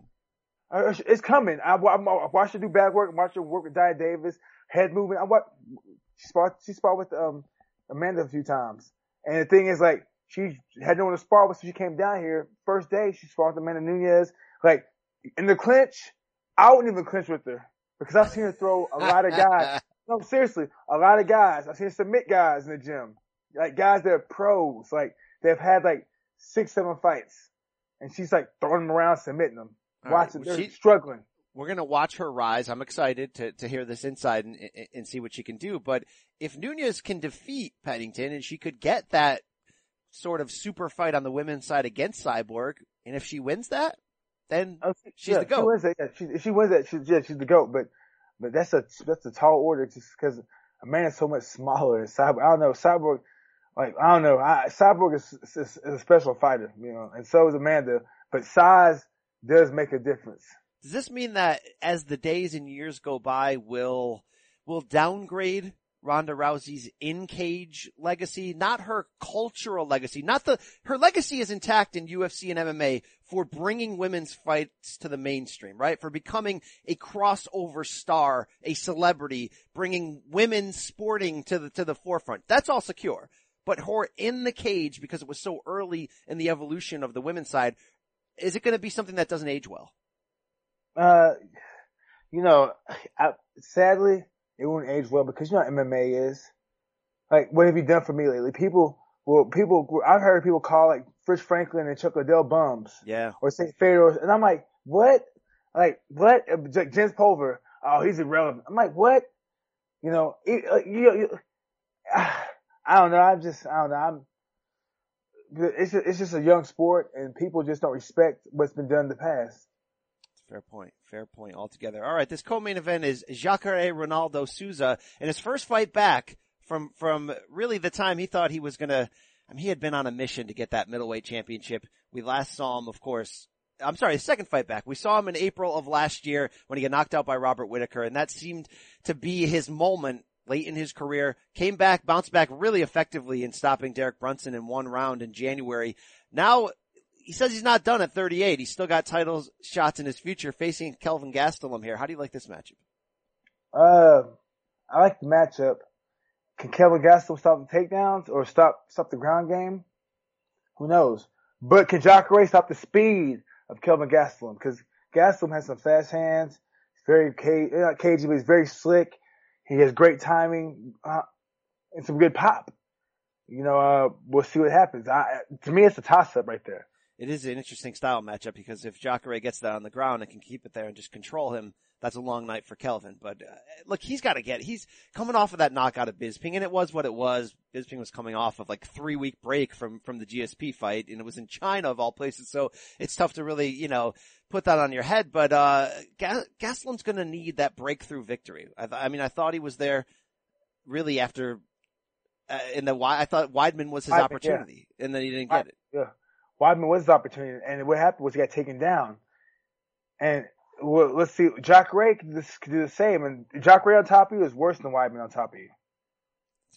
Uh, it's coming. I, I, I watched her do bad work. I watched her work with Dia Davis, head movement. I watched, she sparred, she sparred with, um, Amanda a few times. And the thing is like, she had no one to spar with, so she came down here. First day, she sparred with Amanda Nunes. Like, in the clinch, I wouldn't even clinch with her. Because I've seen her throw a lot of guys. *laughs* No, seriously, a lot of guys. I've seen her submit guys in the gym. Like guys that are pros. Like, they've had like six, seven fights. And she's like throwing them around, submitting them. All right, Watching, well, they're struggling. We're going to watch her rise. I'm excited to, to hear this inside and, and- and see what she can do. But if Nunes can defeat Pennington and she could get that sort of super fight on the women's side against Cyborg, and if she wins that, then Oh, she's yeah, the goat. She wins that. Yeah, she, if she wins that, she's yeah, she's the goat. But but that's a that's a tall order just because Amanda's so much smaller than Cyborg. I don't know Cyborg. Like I don't know. I, Cyborg is, is, is a special fighter, you know, and so is Amanda. But size does make a difference. Does this mean that as the days and years go by, will will downgrade Ronda Rousey's in cage legacy, not her cultural legacy, not the her legacy is intact in UFC and MMA for bringing women's fights to the mainstream, right? For becoming a crossover star, a celebrity, bringing women sporting to the to the forefront. That's all secure. But her in the cage because it was so early in the evolution of the women's side, is it going to be something that doesn't age well? Uh, you know, I, sadly, it won't age well because you know what MMA is. Like, what have you done for me lately? People, well, people, I've heard people call like Fritz Franklin and Chuck Liddell bums. Yeah. Or say Fedor, and I'm like, what? Like, what? Like, Jens Pulver, oh, he's irrelevant. I'm like, what? You know, it, uh, you, you, *sighs* I don't know. I'm just, I don't know. I'm, it's it's just a young sport and people just don't respect what's been done in the past. Fair point. Fair point altogether. All right. This co-main event is Jacare Ronaldo Souza in his first fight back from, from really the time he thought he was going to, I mean, he had been on a mission to get that middleweight championship. We last saw him, of course, I'm sorry, second fight back. We saw him in April of last year when he got knocked out by Robert Whitaker and that seemed to be his moment late in his career. Came back, bounced back really effectively in stopping Derek Brunson in one round in January. Now he says he's not done at 38. He's still got titles shots in his future facing Kelvin Gastelum here. How do you like this matchup? Uh, I like the matchup. Can Kelvin Gastelum stop the takedowns or stop stop the ground game? Who knows? But can Jacare stop the speed of Kelvin Gastelum? Because Gastelum has some fast hands. He's very cage, not cagey, but he's very slick. He has great timing uh, and some good pop. You know, uh, we'll see what happens. I, to me, it's a toss up right there it is an interesting style matchup because if Jacare gets that on the ground and can keep it there and just control him, that's a long night for Kelvin. But uh, look, he's got to get. He's coming off of that knockout of Bisping, and it was what it was. Bisping was coming off of like three week break from from the GSP fight, and it was in China of all places. So it's tough to really, you know, put that on your head. But uh Gas- Gastelum's going to need that breakthrough victory. I, th- I mean, I thought he was there really after. Uh, in the I thought Weidman was his Weidman, opportunity, yeah. and then he didn't get it. Yeah. Weidman was his opportunity, and what happened was he got taken down. And well, let's see, Jacare could, could do the same, and Jacare on top of you is worse than Weidman on top of you.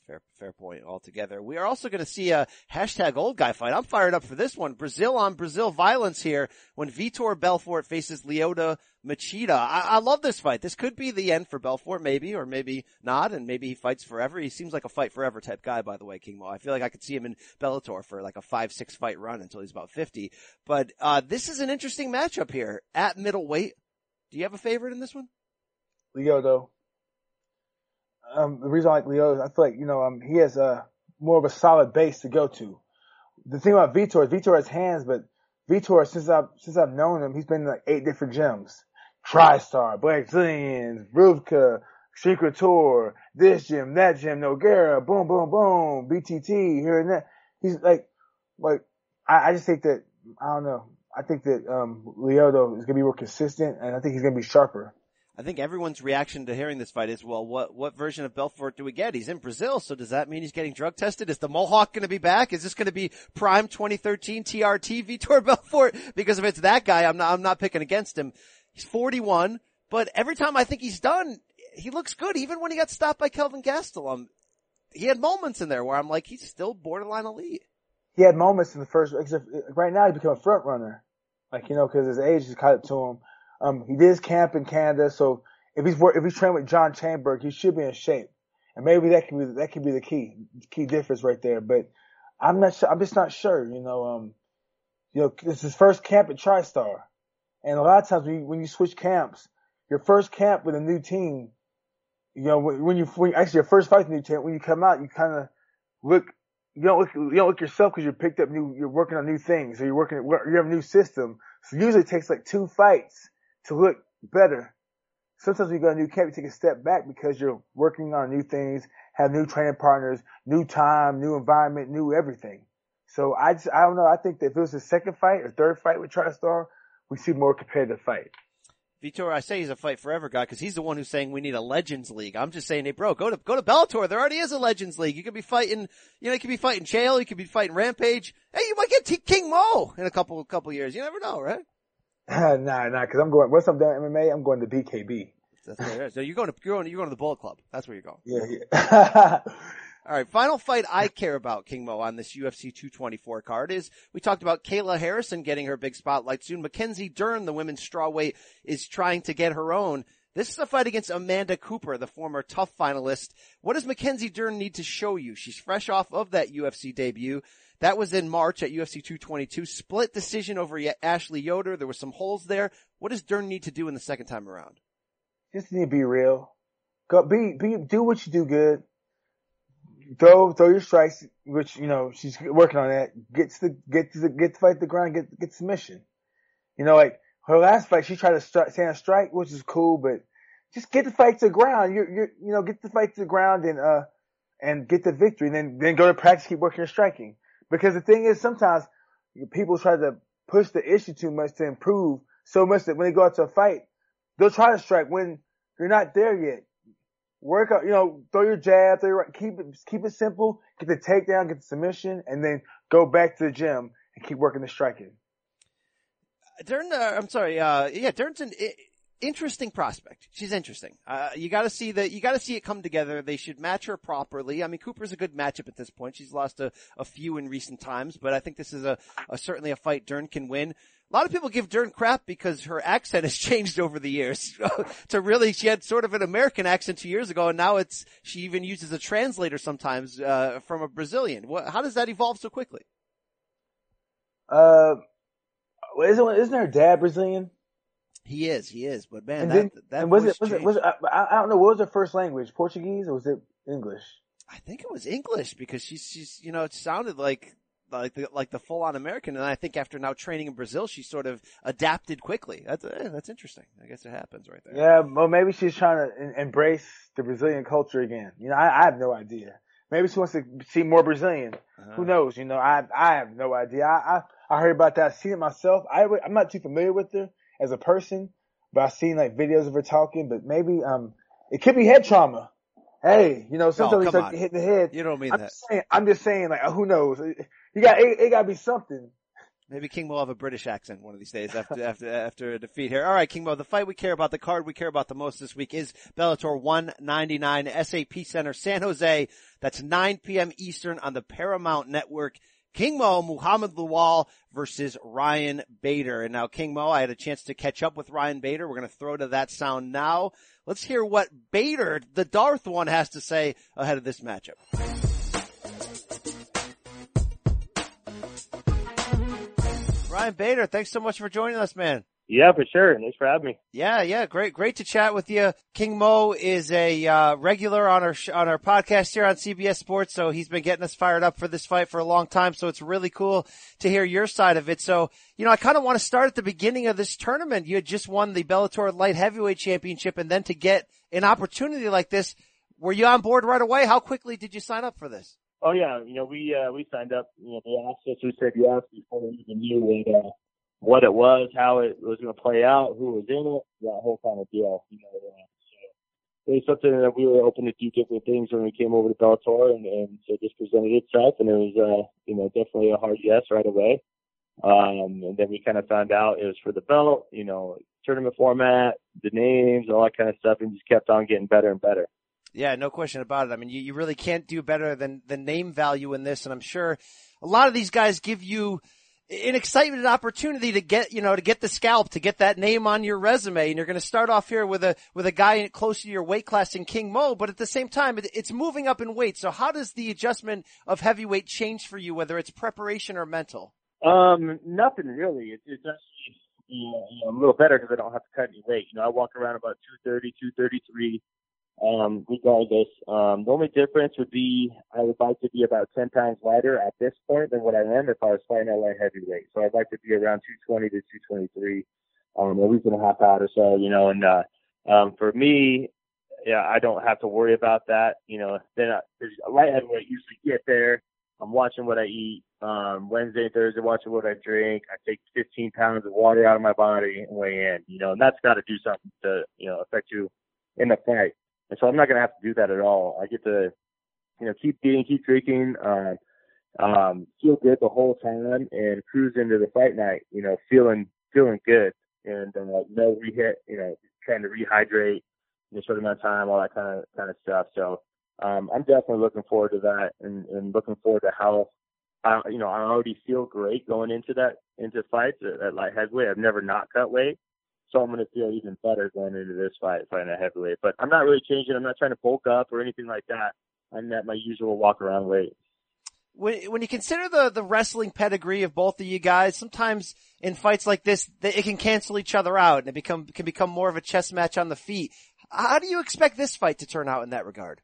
Fair, fair point altogether. We are also going to see a hashtag old guy fight. I'm fired up for this one. Brazil on Brazil violence here when Vitor Belfort faces Lyoto Machida. I, I love this fight. This could be the end for Belfort, maybe, or maybe not, and maybe he fights forever. He seems like a fight forever type guy, by the way, King Mo. I feel like I could see him in Bellator for like a five, six fight run until he's about 50. But, uh, this is an interesting matchup here at middleweight. Do you have a favorite in this one? Lyoto. Um, the reason I like Leo is I feel like, you know, um, he has a more of a solid base to go to. The thing about Vitor is Vitor has hands, but Vitor, since I've, since I've known him, he's been in like eight different gyms. TriStar, Blackzilians, Ruvka, Secret Tour, this gym, that gym, Nogueira, boom, boom, boom, BTT, here and there. He's like, like, I, I just think that, I don't know, I think that, um, Lyoto is gonna be more consistent and I think he's gonna be sharper. I think everyone's reaction to hearing this fight is, well, what, what version of Belfort do we get? He's in Brazil, so does that mean he's getting drug tested? Is the Mohawk going to be back? Is this going to be prime 2013 TRT Vitor *laughs* Belfort? Because if it's that guy, I'm not, I'm not picking against him. He's 41, but every time I think he's done, he looks good. Even when he got stopped by Kelvin Gastelum, he had moments in there where I'm like, he's still borderline elite. He had moments in the first, right now he's become a front runner. Like, you know, cause his age has caught up to him. Um, he did his camp in Canada, so if he's if he's trained with John Chainberg, he should be in shape, and maybe that could be that could be the key key difference right there. But I'm not sure. I'm just not sure. You know, um, you know, it's his first camp at TriStar, and a lot of times when you, when you switch camps, your first camp with a new team, you know, when you when actually your first fight with a new team, when you come out, you kind of look. You don't look. You don't look yourself because you picked up new. You're working on new things, or you're working. You have a new system. So usually it takes like two fights to look better. Sometimes when you go to a new camp, you take a step back because you're working on new things, have new training partners, new time, new environment, new everything. So I just, I don't know. I think that if it was his second fight or third fight with TriStar, we see more competitive fight. Vitor, I say he's a fight forever guy because he's the one who's saying we need a Legends League. I'm just saying, hey, bro, go to go to Bellator. There already is a Legends League. You could be fighting, you know, you could be fighting Chael. You could be fighting Rampage. Hey, you might get T- King Mo in a couple couple years. You never know, right? *laughs* nah, nah, because I'm going. Once I'm done MMA, I'm going to BKB. That's where it is. So you're going to you're going to, you're going to the Bullet Club. That's where you're going. Yeah, yeah. *laughs* All right, final fight I care about, King Mo, on this UFC 224 card is we talked about Kayla Harrison getting her big spotlight soon. Mackenzie Dern, the women's strawweight, is trying to get her own. This is a fight against Amanda Cooper, the former TUF finalist. What does Mackenzie Dern need to show you? She's fresh off of that UFC debut. That was in March at UFC 222. Split decision over Ashley Yoder. There were some holes there. What does Dern need to do in the second time around? Just need to be real. Go be be do what you do good throw throw your strikes, which you know she's working on that. Gets the get to the get the fight the ground, get get submission. You know, like her last fight, she tried to start stand a strike, which is cool, but just get the fight to the ground. You you you know get the fight to the ground and uh and get the victory, and then then go to practice, keep working your striking. Because the thing is, sometimes people try to push the issue too much to improve so much that when they go out to a fight, they'll try to strike when you're not there yet work out, you know, throw your jab, throw your, keep it, keep it simple, get the takedown, get the submission, and then go back to the gym and keep working the striking. Dern, uh, I'm sorry, uh, yeah, Dern's an I- interesting prospect. She's interesting. Uh, you gotta see that, you gotta see it come together. They should match her properly. I mean, Cooper's a good matchup at this point. She's lost a, a few in recent times, but I think this is a, a certainly a fight Dern can win. A lot of people give Dern crap because her accent has *laughs* changed over the years. *laughs* to really, she had sort of an American accent two years ago, and now it's she even uses a translator sometimes uh, from a Brazilian. What, how does that evolve so quickly? Uh, isn't isn't her dad Brazilian? He is, he is. But man, and that, then, that and was it was it was it, I, I don't know what was her first language? Portuguese or was it English? I think it was English because she's she's you know it sounded like like the, like the full on American, and I think after now training in Brazil, she sort of adapted quickly. That's eh, that's interesting. I guess it happens right there. Yeah, well, maybe she's trying to embrace the Brazilian culture again. You know, I, I have no idea. Maybe she wants to see more Brazilian. Uh-huh. Who knows? You know, I I have no idea. I I, I heard about that. I've seen it myself. I I'm not too familiar with her as a person, but I've seen like videos of her talking. But maybe um, it could be head trauma. Hey, you know, sometimes you start on. to hit the head. You don't mean I'm that. just saying. I'm just saying, like, who knows? You got it. It got to be something. Maybe King will have a British accent one of these days after after after a defeat here. All right, King Mo, the fight we care about, the card we care about the most this week is Bellator 199 SAP Center San Jose. That's 9 p.m. Eastern on the Paramount Network. King Mo, Muhammad Lawal versus Ryan Bader. And now King Mo, I had a chance to catch up with Ryan Bader. We're going to throw to that sound now. Let's hear what Bader, the Darth one, has to say ahead of this matchup. Ryan Bader, thanks so much for joining us, man. Yeah, for sure. Thanks for having me. Yeah, yeah, great, great to chat with you. King Mo is a uh, regular on our sh- on our podcast here on CBS Sports, so he's been getting us fired up for this fight for a long time. So it's really cool to hear your side of it. So you know, I kind of want to start at the beginning of this tournament. You had just won the Bellator Light Heavyweight Championship, and then to get an opportunity like this, were you on board right away? How quickly did you sign up for this? Oh yeah, you know we uh, we signed up. You know they asked us, we said yes before we even knew what uh, what it was, how it was going to play out, who was in it, that whole kind of deal. You know, uh, so it was something that we were open to do different things when we came over to Bellator, and, and so it just presented itself, and it was uh, you know definitely a hard yes right away. Um, and then we kind of found out it was for the belt, you know, tournament format, the names, all that kind of stuff, and just kept on getting better and better. Yeah, no question about it. I mean, you, you really can't do better than the name value in this. And I'm sure a lot of these guys give you an excitement, an opportunity to get, you know, to get the scalp, to get that name on your resume. And you're going to start off here with a, with a guy close to your weight class in King Mo, but at the same time, it, it's moving up in weight. So how does the adjustment of heavyweight change for you, whether it's preparation or mental? Um, nothing really. It's, it's actually you know, a little better because I don't have to cut any weight. You know, I walk around about 230, 233. Um, regardless, um, the only difference would be I would like to be about 10 times lighter at this point than what I am if I was fighting at light heavyweight. So I'd like to be around 220 to 223, um, a week and a half out or so, you know, and, uh, um, for me, yeah, I don't have to worry about that. You know, then I, a light heavyweight usually get there. I'm watching what I eat. Um, Wednesday Thursday, watching what I drink. I take 15 pounds of water out of my body and weigh in. You know, and that's got to do something to you know affect you in the fight. And so I'm not gonna have to do that at all. I get to you know keep eating, keep drinking. Um, um, feel good the whole time and cruise into the fight night, you know, feeling feeling good and uh, no rehit, you know, trying to rehydrate in a short amount of time, all that kind of kind of stuff. So um, I'm definitely looking forward to that and, and looking forward to how I, you know, I already feel great going into that into fights at, at light heavyweight. I've never not cut weight, so I'm going to feel even better going into this fight fighting a heavyweight. But I'm not really changing. I'm not trying to bulk up or anything like that. I'm at my usual walk around weight when when you consider the the wrestling pedigree of both of you guys, sometimes in fights like this, it can cancel each other out and it become can become more of a chess match on the feet. How do you expect this fight to turn out in that regard?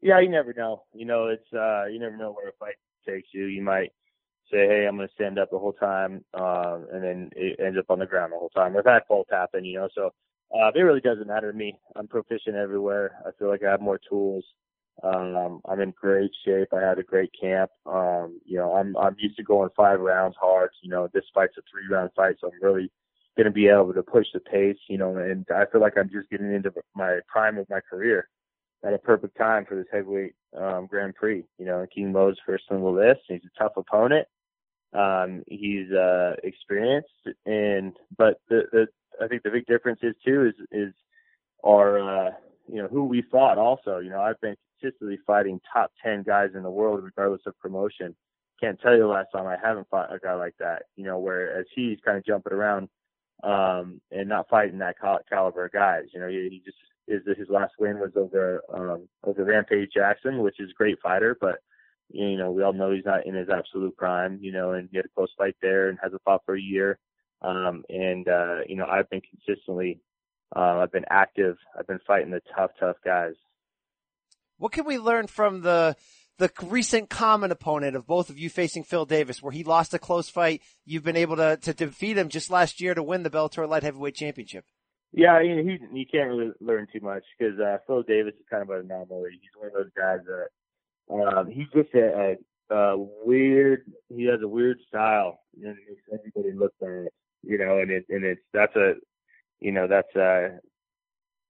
Yeah, you never know. You know, it's uh you never know where a fight takes you. You might say, "Hey, I'm going to stand up the whole time," um, and then it ends up on the ground the whole time. I've had both happen, you know. So uh, it really doesn't matter to me. I'm proficient everywhere. I feel like I have more tools. Um, I'm in great shape. I had a great camp. Um, you know, I'm I'm used to going five rounds hard. You know, this fight's a three round fight, so I'm really going to be able to push the pace. You know, and I feel like I'm just getting into my prime of my career at a perfect time for this heavyweight um, Grand Prix. You know, King Mo's first on the list. He's a tough opponent. Um, he's uh, experienced, and but the, the I think the big difference is too is is our uh, you know who we fought also. You know, I've been consistently fighting top 10 guys in the world, regardless of promotion. Can't tell you the last time I haven't fought a guy like that, you know, whereas he's kind of jumping around, um, and not fighting that cal- caliber of guys. You know, he, he just is his last win was over, um, over Rampage Jackson, which is a great fighter, but you know, we all know he's not in his absolute prime, you know, and he had a close fight there and hasn't fought for a year. Um, and, uh, you know, I've been consistently, uh, I've been active. I've been fighting the tough, tough guys. What can we learn from the the recent common opponent of both of you facing Phil Davis, where he lost a close fight? You've been able to to defeat him just last year to win the Bellator Light Heavyweight Championship. Yeah, you, mean, he he can't really learn too much because uh, Phil Davis is kind of an anomaly. He's one of those guys that um, he's just a, a, a weird. He has a weird style, and it makes everybody look bad, you know. And it and it's that's a, you know, that's uh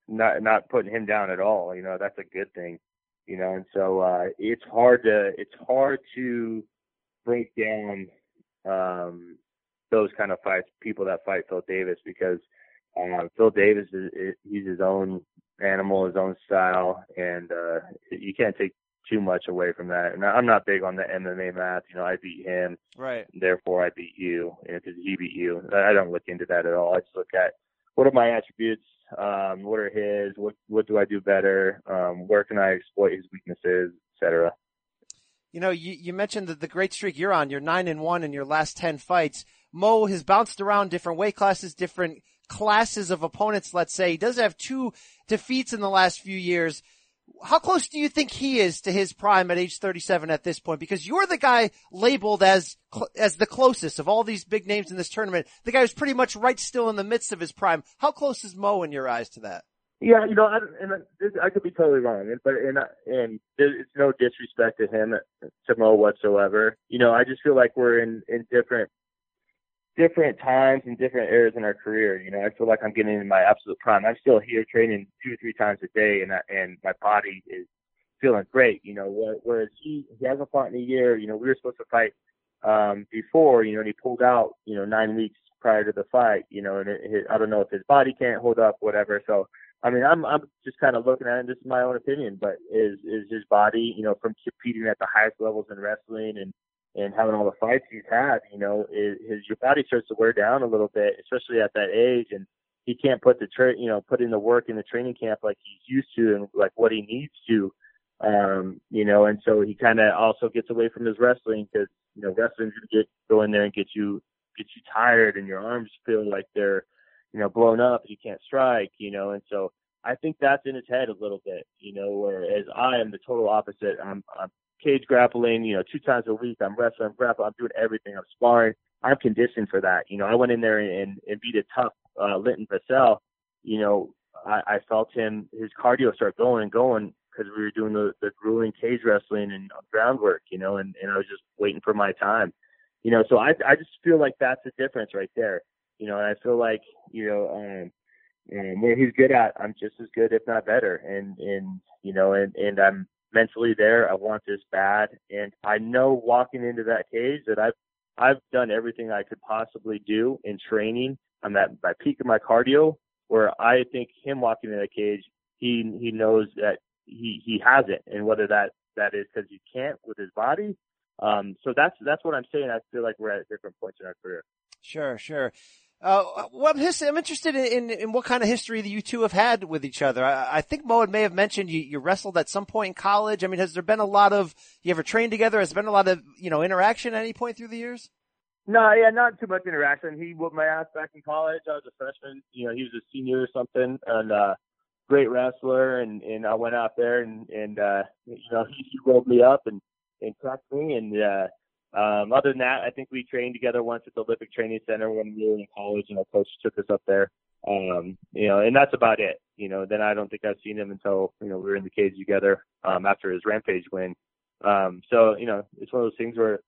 not not putting him down at all. You know, that's a good thing you know, and so uh, it's hard to it's hard to break down um, those kind of fights, people that fight Phil Davis, because uh, Phil Davis is, is he's his own animal, his own style, and uh, you can't take too much away from that. And I'm not big on the MMA math. You know, I beat him, right? Therefore, I beat you because you know, he beat you. I don't look into that at all. I just look at what are my attributes um, what are his? What what do I do better? Um, where can I exploit his weaknesses, etc. You know, you, you mentioned the, the great streak you're on. You're nine and one in your last ten fights. Mo has bounced around different weight classes, different classes of opponents. Let's say he does have two defeats in the last few years how close do you think he is to his prime at age 37 at this point? Because you're the guy labeled as, as the closest of all these big names in this tournament. The guy who's pretty much right still in the midst of his prime. How close is Mo in your eyes to that? Yeah, you know, I, and I could be totally wrong, but and and it's no disrespect to him to Mo whatsoever. You know, I just feel like we're in in different different times and different areas in our career. You know, I feel like I'm getting in my absolute prime. I'm still here training two or three times a day, and I, and my body is feeling great. You know, whereas he he hasn't fought in a year. You know, we were supposed to fight um before. You know, and he pulled out. You know, nine weeks prior to the fight. You know, and it, it, I don't know if his body can't hold up, whatever. So. I mean, I'm I'm just kind of looking at it. This is my own opinion, but is is his body, you know, from competing at the highest levels in wrestling and and having all the fights he's had, you know, is, his your body starts to wear down a little bit, especially at that age, and he can't put the tra- you know put in the work in the training camp like he's used to and like what he needs to, um, you know, and so he kind of also gets away from his wrestling because you know wrestling's gonna get go in there and get you get you tired and your arms feel like they're you know blown up, you can't strike, you know, and so. I think that's in his head a little bit, you know, whereas I am the total opposite. I'm I'm cage grappling, you know, two times a week. I'm wrestling, I'm grappling, I'm doing everything. I'm sparring. I'm conditioned for that. You know, I went in there and, and beat a tough uh, Linton Vassell. You know, I, I felt him, his cardio start going and going because we were doing the, the grueling cage wrestling and groundwork, you know, and, and I was just waiting for my time, you know. So I I just feel like that's the difference right there, you know. And I feel like you know, um, and where he's good at, I'm just as good, if not better. And and you know, and and I'm mentally there. I want this bad, and I know walking into that cage that I've I've done everything I could possibly do in training. I'm at my peak of my cardio, where I think him walking in a cage, he he knows that he he has it, and whether that that is because he can't with his body. Um, so that's that's what I'm saying. I feel like we're at different points in our career. Sure, sure. Uh, well, I'm, I'm interested in, in, in, what kind of history that you two have had with each other. I, I think Mo may have mentioned you, you, wrestled at some point in college. I mean, has there been a lot of, you ever trained together? Has there been a lot of, you know, interaction at any point through the years? No, yeah, not too much interaction. He whooped my ass back in college. I was a freshman. You know, he was a senior or something, and uh, great wrestler. And and I went out there and and uh, you know he, he rolled me up and and cracked me. And uh, um, other than that, I think we trained together once at the Olympic Training Center when we were in college, and our coach took us up there. Um, you know, and that's about it. You know, then I don't think I've seen him until you know we were in the cage together um, after his Rampage win. Um, so you know, it's one of those things where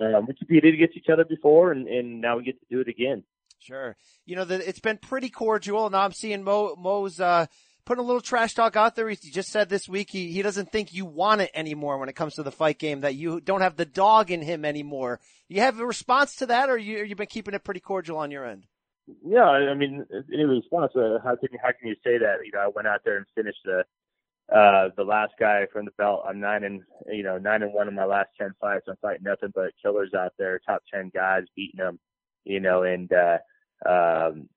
um, we competed against each other before, and, and now we get to do it again. Sure. You know, the, it's been pretty cordial. Now I'm seeing Mo, Mo's, uh, putting a little trash talk out there. He just said this week he, he doesn't think you want it anymore when it comes to the fight game, that you don't have the dog in him anymore. You have a response to that or you, you've been keeping it pretty cordial on your end? Yeah, I mean, in response, uh, how can how can you say that? You know, I went out there and finished the uh the last guy from the belt. I'm nine and you know nine and one in my last ten fights. I'm fighting nothing but killers out there, top ten guys, beating them. You know, and uh um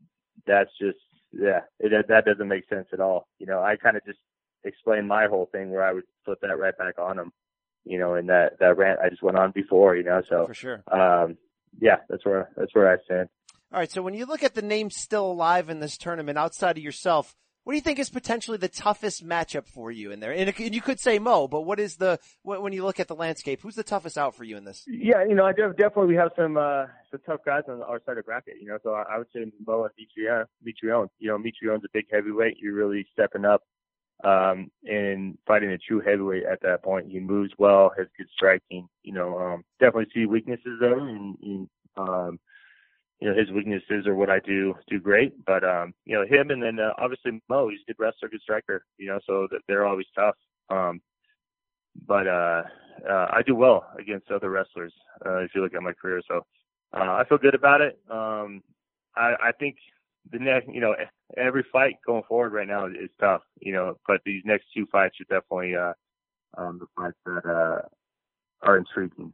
that's just yeah, it, that doesn't make sense at all. You know, I kind of just explained my whole thing where I would flip that right back on him. You know, and that that rant I just went on before. You know, so for sure. Um, yeah, that's where that's where I stand. All right. So when you look at the names still alive in this tournament outside of yourself, what do you think is potentially the toughest matchup for you in there? And you could say Mo, but what is the when you look at the landscape? Who's the toughest out for you in this? Yeah, you know, I definitely we have some uh, some tough guys on our side of bracket. You know, so I, would say Mo and Mitrione. Mitrione. You know, Mitrione's a big heavyweight. You're really stepping up um, and fighting a true heavyweight at that point. He moves well, has good striking. You know, um, definitely see weaknesses there, and, and um, you know, his weaknesses are what I do do great. But um, you know, him and then uh, obviously Mo, he's a good wrestler, good striker. You know, so that they're always tough. Um, but uh, uh, I do well against other wrestlers uh, if you look at my career. So uh, I feel good about it. Um, I, I think the next, you know, every fight going forward right now is tough. You know, but these next two fights are definitely uh, um, the fights that uh, are intriguing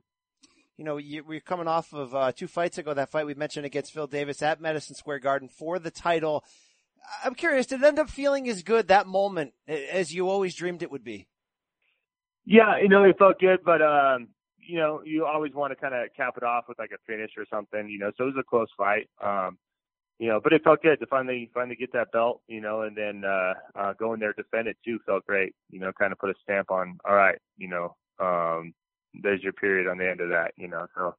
you know, you, we're coming off of uh, two fights ago. That fight we mentioned against Phil Davis at Madison Square Garden for the title. I'm curious, did it end up feeling as good that moment as you always dreamed it would be? Yeah, you know, it felt good, but um, you know, you always want to kind of cap it off with like a finish or something, you know. So it was a close fight. Um, you know, but it felt good to finally finally get that belt, you know, and then uh uh go in there defend it too felt great, you know, kind of put a stamp on all right, you know, um there's your period on the end of that, you know. So,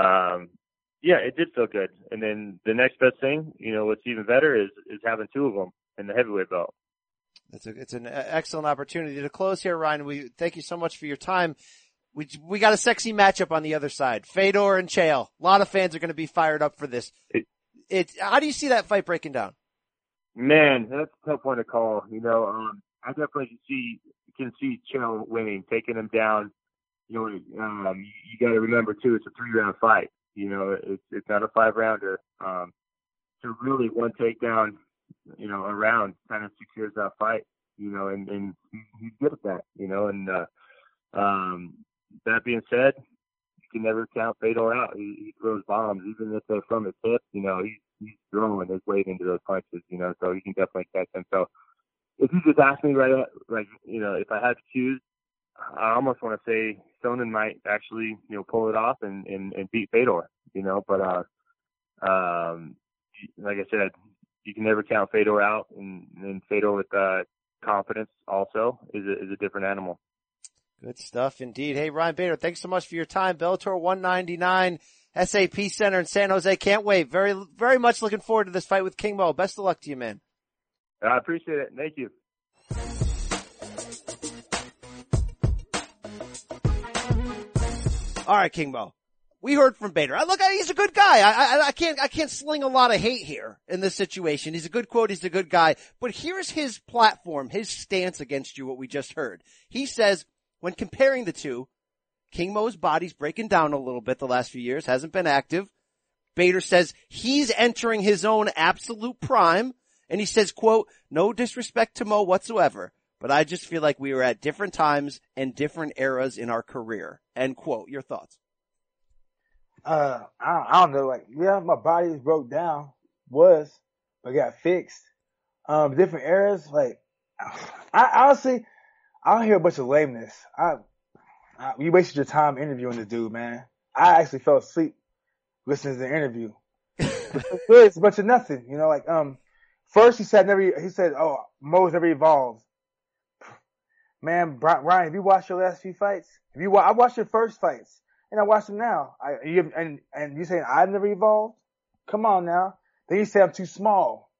um, yeah, it did feel good. And then the next best thing, you know, what's even better is is having two of them in the heavyweight belt. It's a, it's an excellent opportunity to close here, Ryan. We thank you so much for your time. We we got a sexy matchup on the other side, Fedor and Chael. A lot of fans are going to be fired up for this. It, it how do you see that fight breaking down? Man, that's a tough one to call. You know, um, I definitely can see can see Chael winning, taking him down you know, um, you got to remember too, it's a three round fight. You know, it's it's not a five rounder. Um, so really, one takedown, you know, a round kind of secures that fight. You know, and and he's good at that. You know, and uh, um, that being said, you can never count Fedor out. He, he throws bombs, even if they're from his hip. You know, he's he's throwing his weight into those punches. You know, so he can definitely catch them. So if you just ask me right, like you know, if I had to choose, I almost want to say Sonnen might actually, you know, pull it off and, and, and beat Fedor, you know, but, uh, um, like I said, you can never count Fedor out and, and Fedor with, uh, confidence also is a, is a different animal. Good stuff indeed. Hey, Ryan Bader, thanks so much for your time. Bellator 199 SAP Center in San Jose. Can't wait. Very, very much looking forward to this fight with King Mo. Best of luck to you, man. I appreciate it. Thank you. All right, King Mo. We heard from Bader. I look, uh, he's a good guy. I, I, I can't, I can't sling a lot of hate here in this situation. He's a good quote. He's a good guy. But here's his platform, his stance against you, what we just heard. He says, when comparing the two, King Mo's body's breaking down a little bit the last few years, hasn't been active. Bader says he's entering his own absolute prime. And he says, quote, no disrespect to Mo whatsoever, but I just feel like we were at different times and different eras in our career. End quote. Your thoughts? Uh, I don't, I don't know. Like, yeah, my body was broke down, was, but got fixed. Um, different eras. Like, *sighs* I honestly, I don't hear a bunch of lameness. I, I, you wasted your time interviewing the dude, man. I actually fell asleep listening to the interview. *laughs* it's a bunch of nothing, you know. Like, um, first he said never. He said, "Oh, Mo's never evolved." Man, Ryan, have you watched your last few fights? Have you? I watched your first fights and I watch them now. I, you, and, and you saying I've never evolved? Come on now. Then you say I'm too small.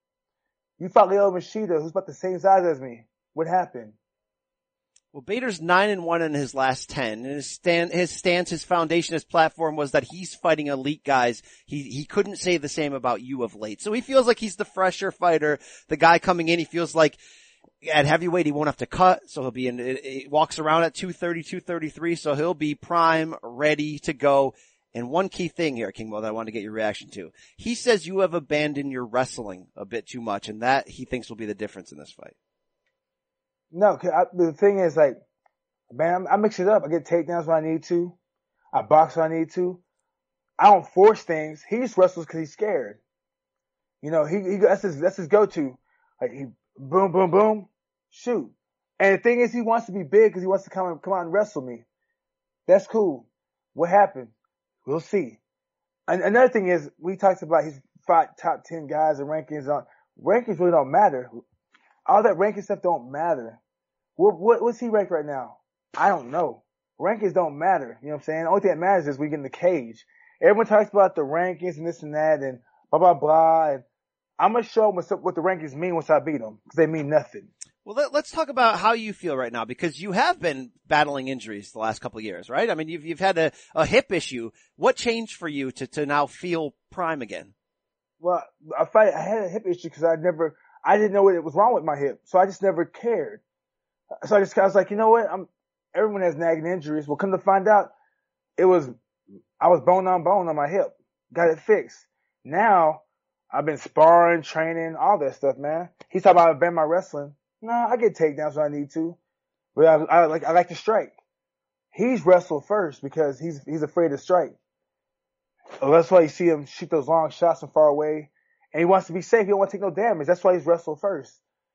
You fought Lyoto Machida, who's about the same size as me. What happened? Well, Bader's nine and one in his last ten, and his stand, his stance, his foundation, his platform was that he's fighting elite guys. He he couldn't say the same about you of late, so he feels like he's the fresher fighter, the guy coming in. He feels like at heavyweight, he won't have to cut, so he'll be in, he walks around at 230, 233, so he'll be prime, ready to go. And one key thing here, King Mo, that I want to get your reaction to. He says you have abandoned your wrestling a bit too much, and that he thinks will be the difference in this fight. No, I, the thing is like, man, I mix it up. I get takedowns when I need to. I box when I need to. I don't force things. He just wrestles because he's scared. You know, he, he that's his that's his go to. Like he boom, boom, boom shoot. And the thing is, he wants to be big because he wants to come come out and wrestle me. That's cool. What happened? We'll see. And another thing is, we talked about his five top ten guys and rankings on rankings really don't matter. All that ranking stuff don't matter. What, what what's he ranked right now? I don't know. Rankings don't matter. You know what I'm saying? The only thing that matters is we get in the cage. Everyone talks about the rankings and this and that and blah blah blah. And I'm gonna show them what the rankings mean once I beat them because they mean nothing. Well, let, us talk about how you feel right now because you have been battling injuries the last couple years, right? I mean, you've you've had a, a hip issue. What changed for you to to now feel prime again? Well, I fight, I had a hip issue because I never, I didn't know what was wrong with my hip, so I just never cared. So I just, I was like, you know what? I'm everyone has nagging injuries. Well, come to find out, it was I was bone on bone on my hip. Got it fixed. Now I've been sparring, training, all that stuff, man. He's talking about been my wrestling. No, I get takedowns when I need to, but I, I like I like to strike. He's wrestled first because he's he's afraid to strike. That's why you see him shoot those long shots from far away, and he wants to be safe. He don't want to take no damage. That's why he's wrestled first.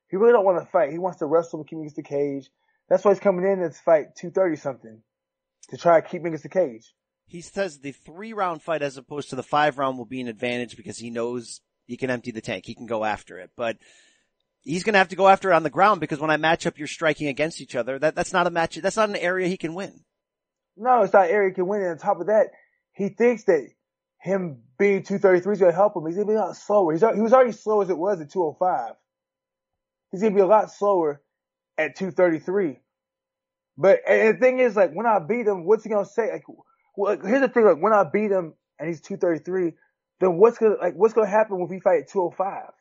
He really don't want to fight. He wants to wrestle and keep against the cage. That's why he's coming in this fight 230 something to try to keep against the cage. He says the three round fight as opposed to the five round will be an advantage because he knows he can empty the tank. He can go after it. But he's going to have to go after it on the ground because when I match up you're striking against each other, that, that's not a match. That's not an area he can win. No, it's not an area he can win. And on top of that, he thinks that him being 233 is going to help him. He's going to be a lot slower. He's, he was already slow as it was at 205. He's going to be a lot slower at 233. But, and the thing is, like, when I beat him, what's he going to say? Like, well, here's the thing, like, when I beat him and he's 233, then what's to, like, what's to happen when we fight at 205?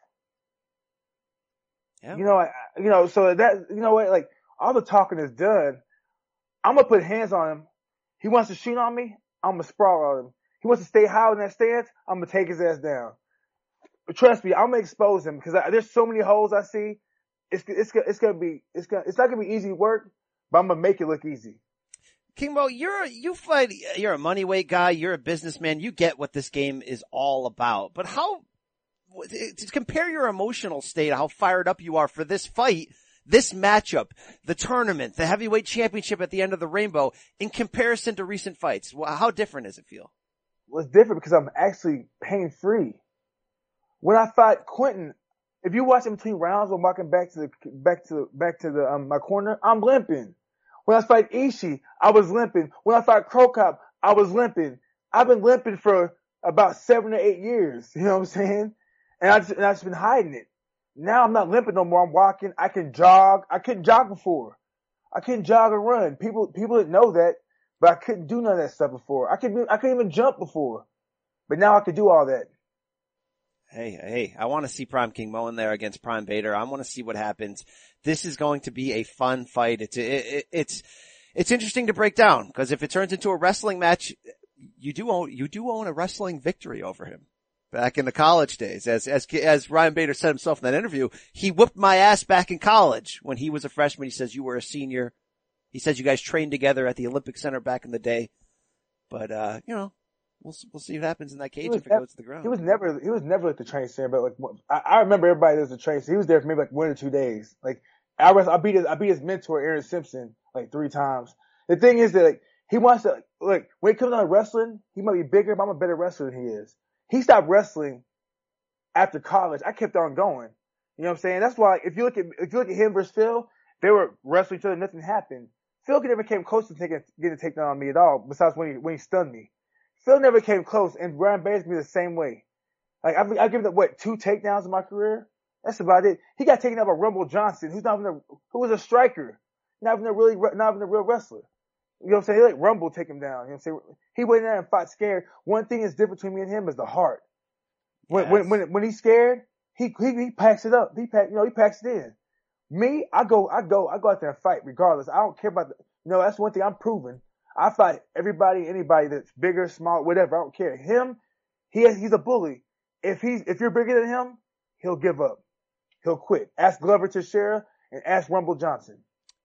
Yeah. You know, I, you know, so that, you know what, like, all the talking is done. I'm gonna put hands on him. He wants to shoot on me. I'm gonna sprawl on him. He wants to stay high in that stance. I'm gonna take his ass down. But trust me, I'm gonna expose him because there's so many holes I see. It's it's it's gonna be it's gonna it's not gonna be easy work, but I'm gonna make it look easy. King Mo, you're you fight. You're a money weight guy. You're a businessman. You get what this game is all about. But how to compare your emotional state, how fired up you are for this fight, this matchup, the tournament, the heavyweight championship at the end of the rainbow in comparison to recent fights. How different does it feel? Well, it's different because I'm actually pain free. When I fought Quinton, if you watch in between rounds, I'm walking back to the back to back to the um, my corner. I'm limping. When I fight Ishii, I was limping. When I fight Cro Cop, I was limping. I've been limping for about seven or eight years. *laughs* You know what I'm saying? And I just, and I just been hiding it. Now I'm not limping no more. I'm walking. I can jog. I couldn't jog before. I couldn't jog and run. People, people didn't know that. but I couldn't do none of that stuff before. I could I couldn't even jump before, but now I could do all that. Hey, hey, I want to see Prime King Mo in there against Prime Bader. I want to see what happens. This is going to be a fun fight. It's, it, it, it's, it's interesting to break down because if it turns into a wrestling match, you do own, you do own a wrestling victory over him back in the college days. As, as, as Ryan Bader said himself in that interview, he whipped my ass back in college when he was a freshman. He says, you were a senior. He says you guys trained together at the Olympic Center back in the day. But, uh, you know, we'll, we'll see what happens in that cage if it never, goes to the ground. He was never, he was never at the train center, but like, I, I remember everybody that was the train center. He was there for maybe like one or two days. Like, I was, I beat his, I beat his mentor, Aaron Simpson, like three times. The thing is that like, he wants to, like, when it comes down to wrestling, he might be bigger, but I'm a better wrestler than he is. He stopped wrestling after college. I kept on going. You know what I'm saying? That's why if you look at, if you look at him versus Phil, they were wrestling each other, nothing happened. Phil never came close to taking, getting a takedown on me at all, besides when he, when he stunned me. Phil never came close, and Ryan Bader's me the same way. Like, I've, I've given up, what, two takedowns in my career? That's about it. He got taken out by Rumble Johnson, who's not even a, who was a striker. Not even a really, not even a real wrestler. You know what I'm saying? He let Rumble take him down. You know what I'm saying? He went in there and fought scared. One thing is different between me and him is the heart. When, Yes. when, when, when he's scared, he, he, he packs it up. He pack, you know, he packs it in. Me, I go, I go, I go out there and fight regardless. I don't care about the, you know, that's one thing I'm proving. I fight everybody, anybody that's bigger, small, whatever. I don't care. Him, he has, he's a bully. If he's, if you're bigger than him, he'll give up. He'll quit. Ask Glover Teixeira and ask Rumble Johnson.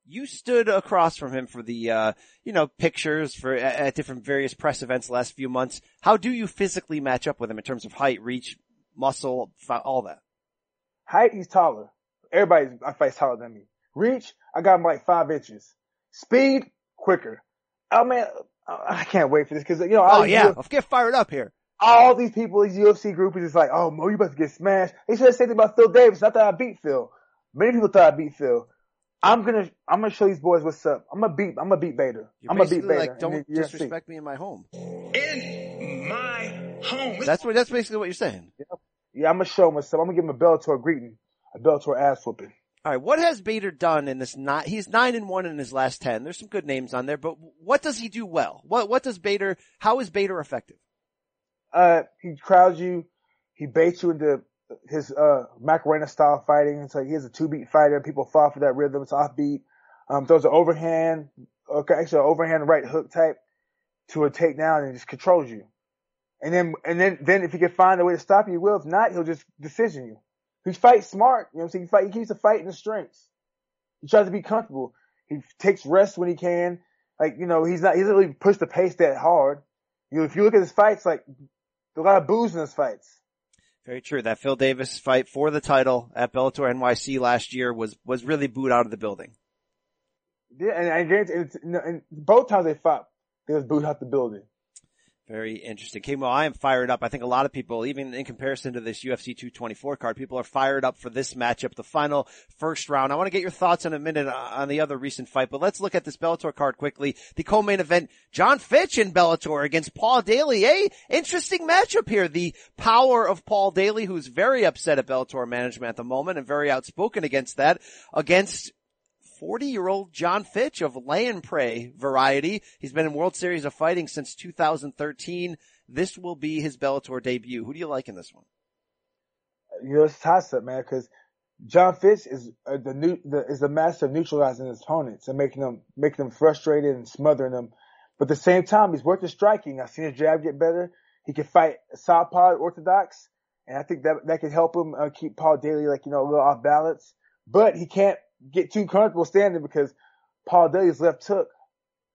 You stood across from him for the, uh, you know, pictures for at, at different various press events the last few months. How do you physically match up with him in terms of height, reach, muscle, all that? Height, he's taller. Everybody I fight's taller than me. Reach, I got him like five inches. Speed, quicker. Oh man, I can't wait for this because you know. Oh yeah, let's get fired up here. all these people, these UFC groupies, is like, oh Mo, you about to get smashed. They said the same thing about Phil Davis. Not that I beat Phil. Many people thought I beat Phil. I'm gonna, I'm gonna show these boys what's up. I'm gonna beat, I'm gonna beat Bader. You're I'm gonna beat basically Bader. like, don't in the UFC. disrespect me in my home. In my home. That's what, that's basically what you're saying. Yeah, yeah I'm gonna show myself. I'm gonna give him a Bellator greeting, a Bellator ass whooping. All right, what has Bader done in this? Not he's nine and one in his last ten. There's some good names on there, but what does he do well? What what does Bader? How is Bader effective? uh, he crowds you, he baits you into his, uh, Macarena style fighting. It's like he's a two beat fighter. People fall for that rhythm. It's offbeat. Um, throws an overhand, okay, actually an overhand right hook type to a takedown and just controls you. And then, and then, then if he can find a way to stop you, he will. If not, he'll just decision you. He fights smart. You know what I'm saying? He fight, he keeps the fight in the strengths. He tries to be comfortable. He takes rest when he can. Like, you know, he's not, he doesn't really push the pace that hard. You know, if you look at his fights, like, a lot of booze in his fights. Very true. That Phil Davis fight for the title at Bellator NYC last year was was really booed out of the building. Yeah, and I guarantee, it's- and both times they fought, they was booed out the building. Very interesting. King Mo, I am fired up. I think a lot of people, even in comparison to this UFC 224 card, people are fired up for this matchup, the final first round. I want to get your thoughts in a minute on the other recent fight, but let's look at this Bellator card quickly. The co-main event, Jon Fitch in Bellator against Paul Daley. A interesting matchup here. The power of Paul Daley, who's very upset at Bellator management at the moment and very outspoken against that, against 40 year old Jon Fitch of lay and pray variety. He's been in World Series of Fighting since 2013. This will be his Bellator debut. Who do you like in this one? You know, it's toss up, man, because Jon Fitch is uh, the new, the, is the master of neutralizing his opponents and making them, making them frustrated and smothering them. But at the same time, he's worth the striking. I've seen his jab get better. He can fight southpaw orthodox, and I think that that could help him uh, keep Paul Daley like you know a little off balance. But he can't get too comfortable standing because Paul Daley's left hook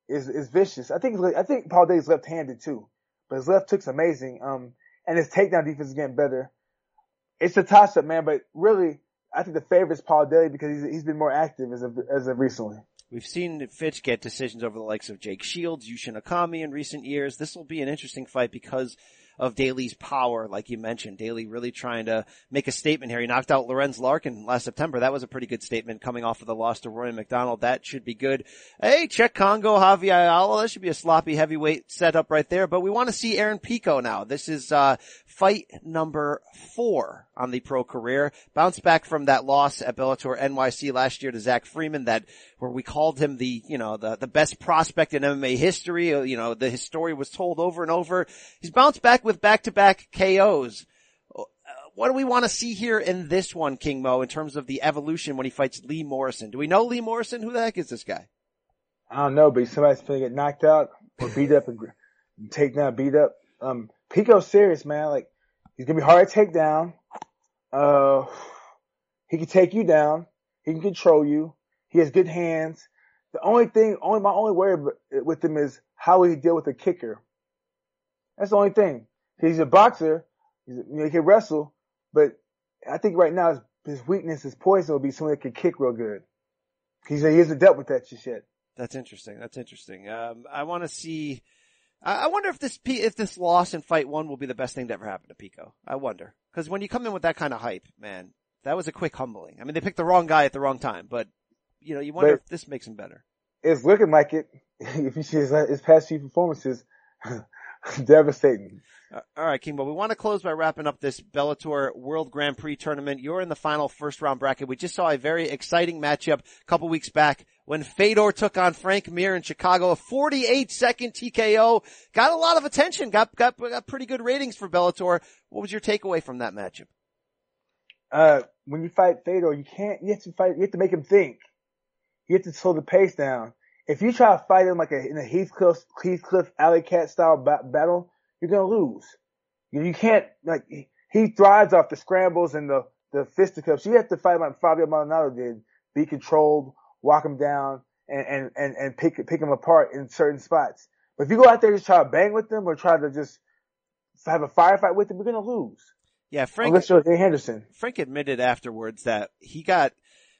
is is vicious. I think I think Paul Daley's left-handed too, but his left hook's amazing. Um, and his takedown defense is getting better. It's a toss-up, man. But really, I think the favorite is Paul Daley because he's he's been more active as of as of recently. We've seen Fitch get decisions over the likes of Jake Shields, Yushin Okami in recent years. This will be an interesting fight because of Daley's power, like you mentioned. Daley really trying to make a statement here. He knocked out Lorenz Larkin last September. That was a pretty good statement coming off of the loss to Rory MacDonald. That should be good. Hey, Cheick Kongo, Javy Ayala. That should be a sloppy heavyweight setup right there. But we want to see Aaron Pico now. This is, uh, fight number four on the pro career. Bounce back from that loss at Bellator NYC last year to Zach Freeman that where we called him the, you know, the, the best prospect in MMA history. Uh, You know, the his story was told over and over. He's bounced back with back-to-back KOs. Uh, What do we want to see here in this one, King Mo, in terms of the evolution when he fights Lee Morrison? Do we know Lee Morrison? Who the heck is this guy? I don't know, but somebody's gonna get knocked out or beat up and, and take down, beat up. Um, Pico's serious, man. Like he's gonna be hard to take down. Uh, he can take you down. He can control you. He has good hands. The only thing, only my only worry with him is how will he deal with a kicker. That's the only thing. He's a boxer. He's, you know, he can wrestle, but I think right now his, his weakness, his poison will be someone that can kick real good. He's, he hasn't dealt with that yet. That's interesting. That's interesting. Um, I want to see. I, I wonder if this if this loss in fight one will be the best thing to ever happen to Pico. I wonder because when you come in with that kind of hype, man, that was a quick humbling. I mean, they picked the wrong guy at the wrong time, but you know, you wonder But- if this makes him better. it's looking like it. If you see *laughs* his, his past few performances, *laughs* devastating. Uh, all right, King Mo, we want to close by wrapping up this Bellator World Grand Prix tournament. You're in the final first round bracket. We just saw a very exciting matchup a couple weeks back when Fedor took on Frank Mir in Chicago, a 48 second TKO. Got a lot of attention, got, got, got pretty good ratings for Bellator. What was your takeaway from that matchup? Uh, when you fight Fedor, you can't, you have to fight, you have to make him think. You have to slow the pace down. If you try to fight him like a, in a Heathcliff, Heathcliff Alley Cat style ba- battle, you're gonna lose. You, you can't, like, he, he thrives off the scrambles and the, the fisticuffs. You have to fight like Fabio Maldonado did. Be controlled, walk him down, and, and, and, and pick, pick him apart in certain spots. But if you go out there and just try to bang with them or try to just have a firefight with them, you're gonna lose. Yeah, Frank, Unless you're Jay Henderson. Frank admitted afterwards that he got,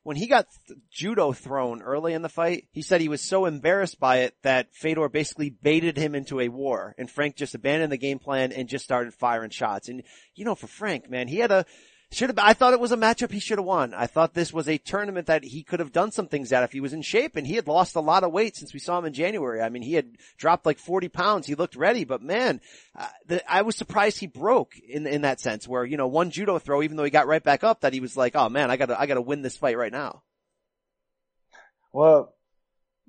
when he got th- judo thrown early in the fight, he said he was so embarrassed by it that Fedor basically baited him into a war and Frank just abandoned the game plan and just started firing shots. And you know, for Frank, man, he had a, should have, I thought it was a matchup he should have won. I thought this was a tournament that he could have done some things at if he was in shape and he had lost a lot of weight since we saw him in January. I mean, he had dropped like 40 pounds. He looked ready, but man, uh, the, I was surprised he broke in, in that sense where, you know, one judo throw, even though he got right back up that he was like, oh man, I gotta, I gotta win this fight right now. Well,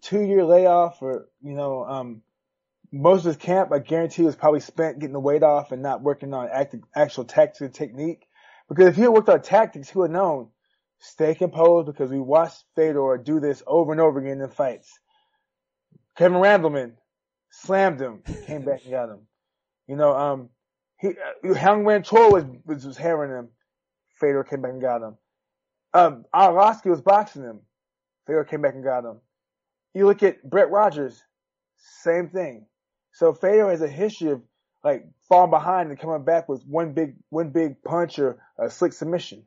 two year layoff or, you know, um, most of his camp, I guarantee was probably spent getting the weight off and not working on act, actual tactics and technique. Because if he had worked on tactics, he would have known, stay composed because we watched Fedor do this over and over again in fights. Kevin Randleman slammed him, came back and got him. You know, um, he, uh, Hang was, was, was hammering him. Fedor came back and got him. Um, was boxing him. Fedor came back and got him. You look at Brett Rogers, same thing. So Fedor has a history of like falling behind and coming back with one big, one big punch or a slick submission.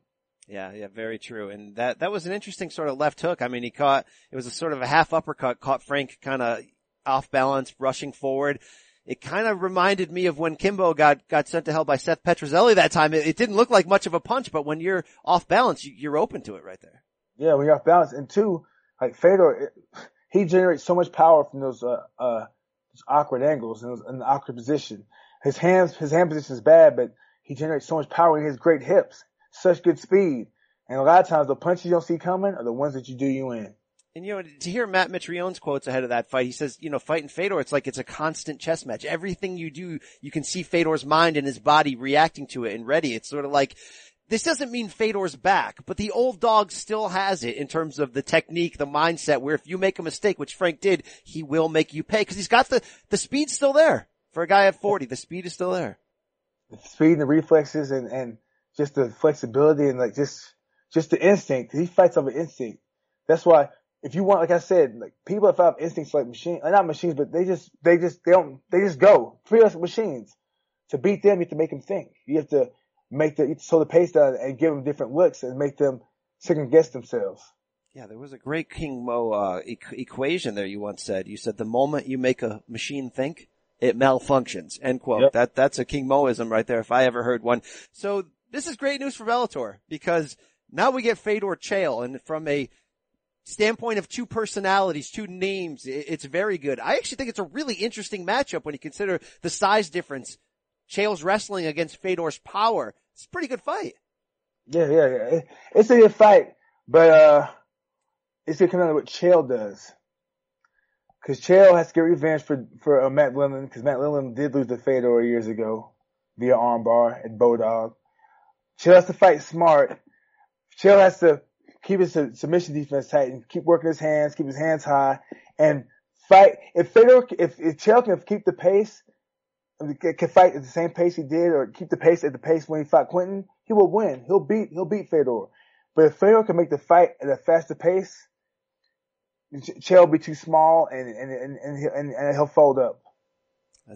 Yeah, yeah, very true. And that, that was an interesting sort of left hook. I mean, he caught, it was a sort of a half uppercut, caught Frank kind of off balance, rushing forward. It kind of reminded me of when Kimbo got, got sent to hell by Seth Petruzelli that time. It, it didn't look like much of a punch, but when you're off balance, you, you're open to it right there. Yeah, when you're off balance. And two, like Fedor, it, he generates so much power from those, uh, uh, those awkward angles and those, in the awkward position. His hands, his hand position is bad, but he generates so much power. in his great hips, such good speed. And a lot of times the punches you don't see coming are the ones that you do you in. And you know, to hear Matt Mitrione's quotes ahead of that fight, he says, you know, fighting Fedor, it's like it's a constant chess match. Everything you do, you can see Fedor's mind and his body reacting to it and ready. It's sort of like, this doesn't mean Fedor's back, but the old dog still has it in terms of the technique, the mindset, where if you make a mistake, which Frank did, he will make you pay, cause he's got the, the speed still there. For a guy at 40, the speed is still there. The speed and the reflexes and, and just the flexibility and like just, just the instinct. He fights over instinct. That's why if you want, like I said, like people that have instincts like machines, not machines, but they just, they just, they don't, they just go. Free us machines. To beat them, you have to make them think. You have to make the, you slow the pace down and give them different looks and make them second guess themselves. Yeah, there was a great King Mo, uh, equation there you once said. You said the moment you make a machine think, it malfunctions. End quote. Yep. That, that's a King Moism right there if I ever heard one. So this is great news for Bellator because now we get Fedor Chael and from a standpoint of two personalities, two names, it's very good. I actually think it's a really interesting matchup when you consider the size difference. Chael's wrestling against Fedor's power. It's a pretty good fight. Yeah, yeah, yeah. It's a good fight, but, uh, it's gonna come down to what Chael does. Cause Chael has to get revenge for, for uh, Matt Lindland, cause Matt Lindland did lose to Fedor years ago via armbar at Bodog. Chael has to fight smart. Chael has to keep his submission defense tight and keep working his hands, keep his hands high, and fight. If Fedor, if, if Chael can keep the pace, can fight at the same pace he did, or keep the pace at the pace when he fought Quinton, he will win. He'll beat, he'll beat Fedor. But if Fedor can make the fight at a faster pace, Chael will be too small and, and, and, and, and he'll fold up.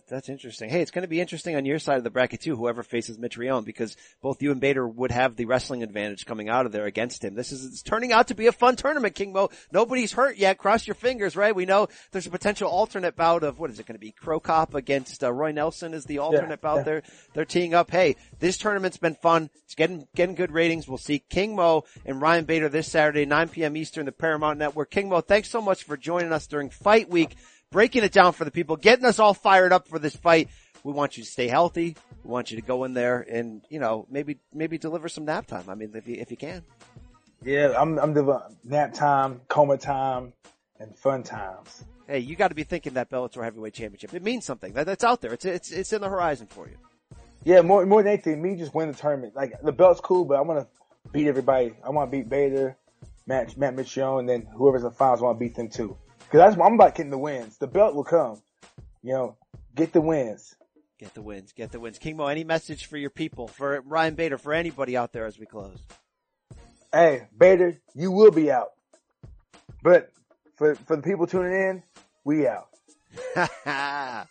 That's interesting. Hey, it's going to be interesting on your side of the bracket too, whoever faces Mitrione, because both you and Bader would have the wrestling advantage coming out of there against him. This is, it's turning out to be a fun tournament, King Mo. Nobody's hurt yet. Cross your fingers, right? We know there's a potential alternate bout of, what is it going to be? Cro Cop against uh, Roy Nelson is the alternate yeah, bout yeah. there. They're teeing up. Hey, this tournament's been fun. It's getting, getting good ratings. We'll see King Mo and Ryan Bader this Saturday, 9 p.m. Eastern, the Paramount Network. King Mo, thanks so much for joining us during fight week breaking it down for the people, getting us all fired up for this fight. We want you to stay healthy. We want you to go in there and, you know, maybe, maybe deliver some nap time. I mean, if you, if you can. Yeah, I'm, I'm doing nap time, coma time, and fun times. Hey, you got to be thinking that Bellator Heavyweight Championship. It means something. That, that's out there. It's, it's, it's in the horizon for you. Yeah, more, more than anything, me just win the tournament. Like, the belt's cool, but I want to beat everybody. I want to beat Bader, Matt, Matt Mitrione, and then whoever's in the finals, I want to beat them too. Cause that's, I'm about getting the wins. The belt will come. You know, get the wins. Get the wins. Get the wins. King Mo, any message for your people, for Ryan Bader, for anybody out there as we close? Hey, Bader, you will be out. But for, for the people tuning in, we out. *laughs*